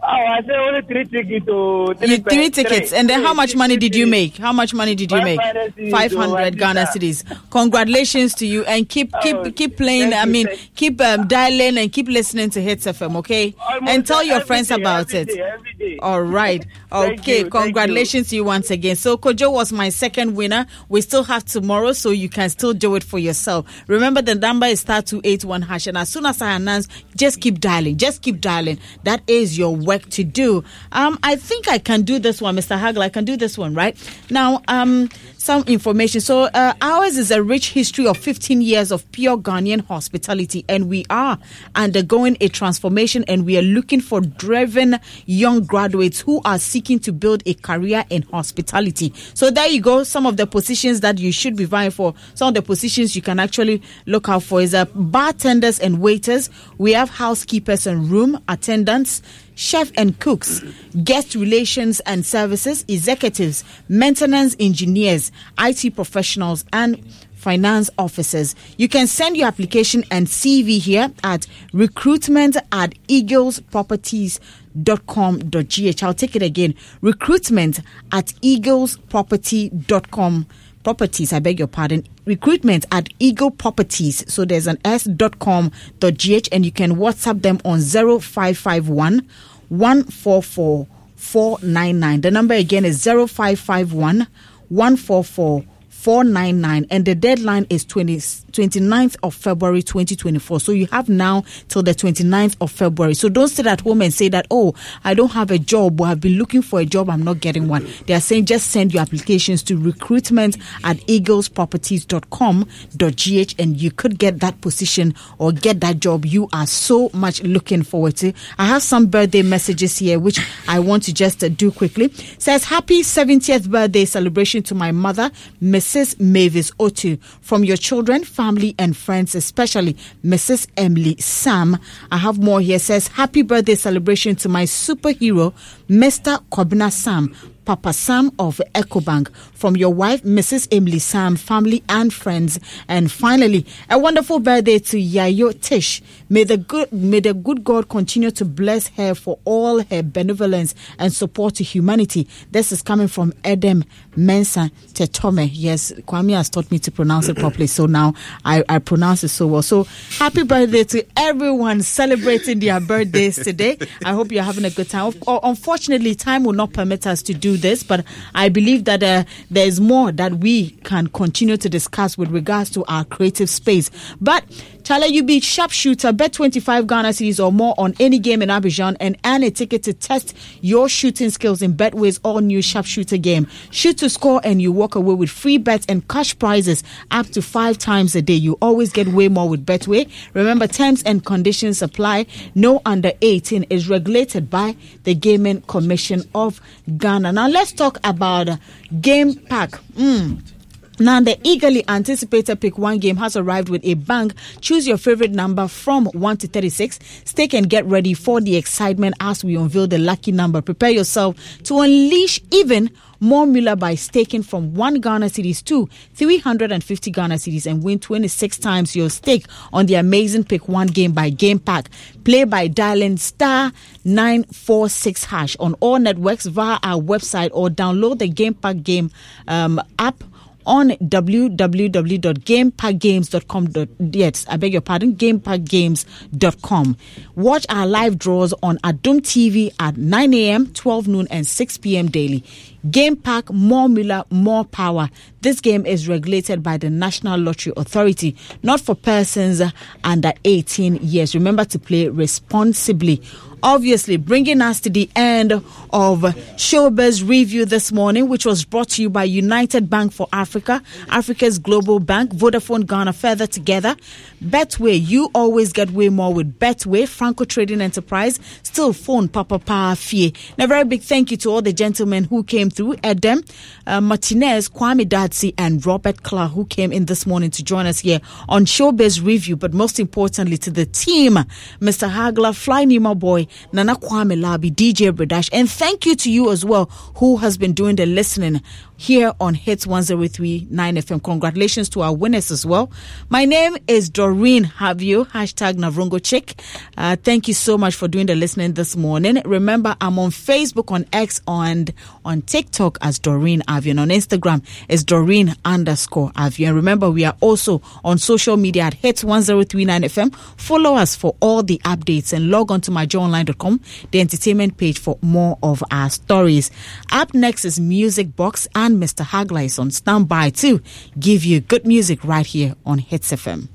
Oh, I say only three tickets to three, You, three tickets, three, and then how much money did you make? How much money did you make? 500 cedis, Five oh, hundred I Ghana cedis. Congratulations to you, and keep keep Oh, keep playing. I mean, thank- keep um, dialing and keep listening to Hits FM, okay? Almost and tell your friends day, about every it. day, every day. All right. <laughs> Okay. you, Congratulations to you once again. So Kojo was my second winner. We still have tomorrow, so you can still do it for yourself. Remember the number is star two eight one hash, and as soon as I announce, just keep dialing. Just keep dialing. That is your work to do. Um, I think I can do this one, Mr. Hagler. I can do this one, right? Now, um, some information. So, uh, ours is a rich history of 15 years of pure Ghanaian hospitality, and we are undergoing a transformation, and we are looking for driven young graduates who are seeking to build a career in hospitality. So, there you go. Some of the positions that you should be vying for. Some of the positions you can actually look out for is uh, bartenders and waiters. We have housekeepers and room attendants chef and cooks, guest relations and services, executives, maintenance engineers, IT professionals, and finance officers. You can send your application and CV here at recruitment at eaglesproperties.com.gh. I'll take it again. Recruitment at eaglesproperty.com properties i beg your pardon recruitment at eagle properties. So there's an s dot com dot gh and you can whatsapp them on 0551 144 499 the number again is 0551 144 499 and the deadline is 20, 29th of February 2024. So you have now till the 29th of February. So don't sit at home and say that, oh, I don't have a job or I've been looking for a job, I'm not getting one. They are saying just send your applications to recruitment at eaglesproperties.com.gh and you could get that position or get that job you are so much looking forward to. I have some birthday messages here which I want to just do quickly. says happy 70th birthday celebration to my mother, Mrs. Mavis Otu from your children, family and friends, especially Mrs. Emily Sam. I have more here says happy birthday celebration to my superhero, Mr. Kobina Sam. Papa Sam of EcoBank, from your wife, Mrs. Emily Sam, family and friends. And finally, a wonderful birthday to Yayo Tish. May the good may the good God continue to bless her for all her benevolence and support to humanity. This is coming from Edem Mensa Tetome. Yes, Kwame has taught me to pronounce it properly, so now I, I pronounce it so well. So happy birthday to everyone celebrating their birthdays today. I hope you're having a good time. Of- uh, Unfortunately, time will not permit us to do this, but I believe that uh, there is more that we can continue to discuss with regards to our creative space. But Charlie, you be sharpshooter, bet 25 Ghana cedis or more on any game in Abidjan and earn a ticket to test your shooting skills in Betway's all new sharpshooter game. Shoot to score and you walk away with free bets and cash prizes up to five times a day. You always get way more with Betway. Remember, terms and conditions apply. No under 18 is regulated by the Gaming Commission of Ghana. Now, let's talk about Game Pack. Mm. Now, the eagerly anticipated Pick One game has arrived with a bang. Choose your favorite number from 1 to 36. Stake and get ready for the excitement as we unveil the lucky number. Prepare yourself to unleash even more Mula by staking from 1 Ghana cedis to 350 Ghana cedis and win 26 times your stake on the amazing Pick One game by Game Pack. Play by dialing star 946 hash on all networks via our website or download the Game Pack game um, app on www.gamepackgames.com. Yes, I beg your pardon, gamepackgames.com. Watch our live draws on Adom TV at 9 a.m., 12 noon, and 6 p.m. daily. Game Pack, more Miller, more power. This game is regulated by the National Lottery Authority, not for persons under 18 years. Remember to play responsibly obviously bringing us to the end of Showbiz Review this morning, which was brought to you by United Bank for Africa, Africa's global bank, Vodafone Ghana, further together. Betway, you always get way more with Betway, Franco Trading Enterprise, still phone Papa Pa Fie. And a very big thank you to all the gentlemen who came through, Edem, uh, Martinez, Kwame Dadzie, and Robert Clark, who came in this morning to join us here on Showbiz Review, but most importantly to the team, Mr. Hagler, Fly Nima Boy, Nana Kwame Labi, DJ Bradash, and thank you to you as well who has been doing the listening here on Hits 1039 FM. Congratulations to our winners as well. My name is Doreen Avio, hashtag Navrongo Chick. Uh, thank you so much for doing the listening this morning. Remember, I'm on Facebook, on X, and on TikTok as Doreen Avio. On Instagram is Doreen underscore Avio. Remember, we are also on social media at Hits 1039 FM. Follow us for all the updates and log on to myjoyonline.com, the entertainment page for more of our stories. Up next is Music Box and Mr. Hagler is on standby to give you good music right here on Hits FM.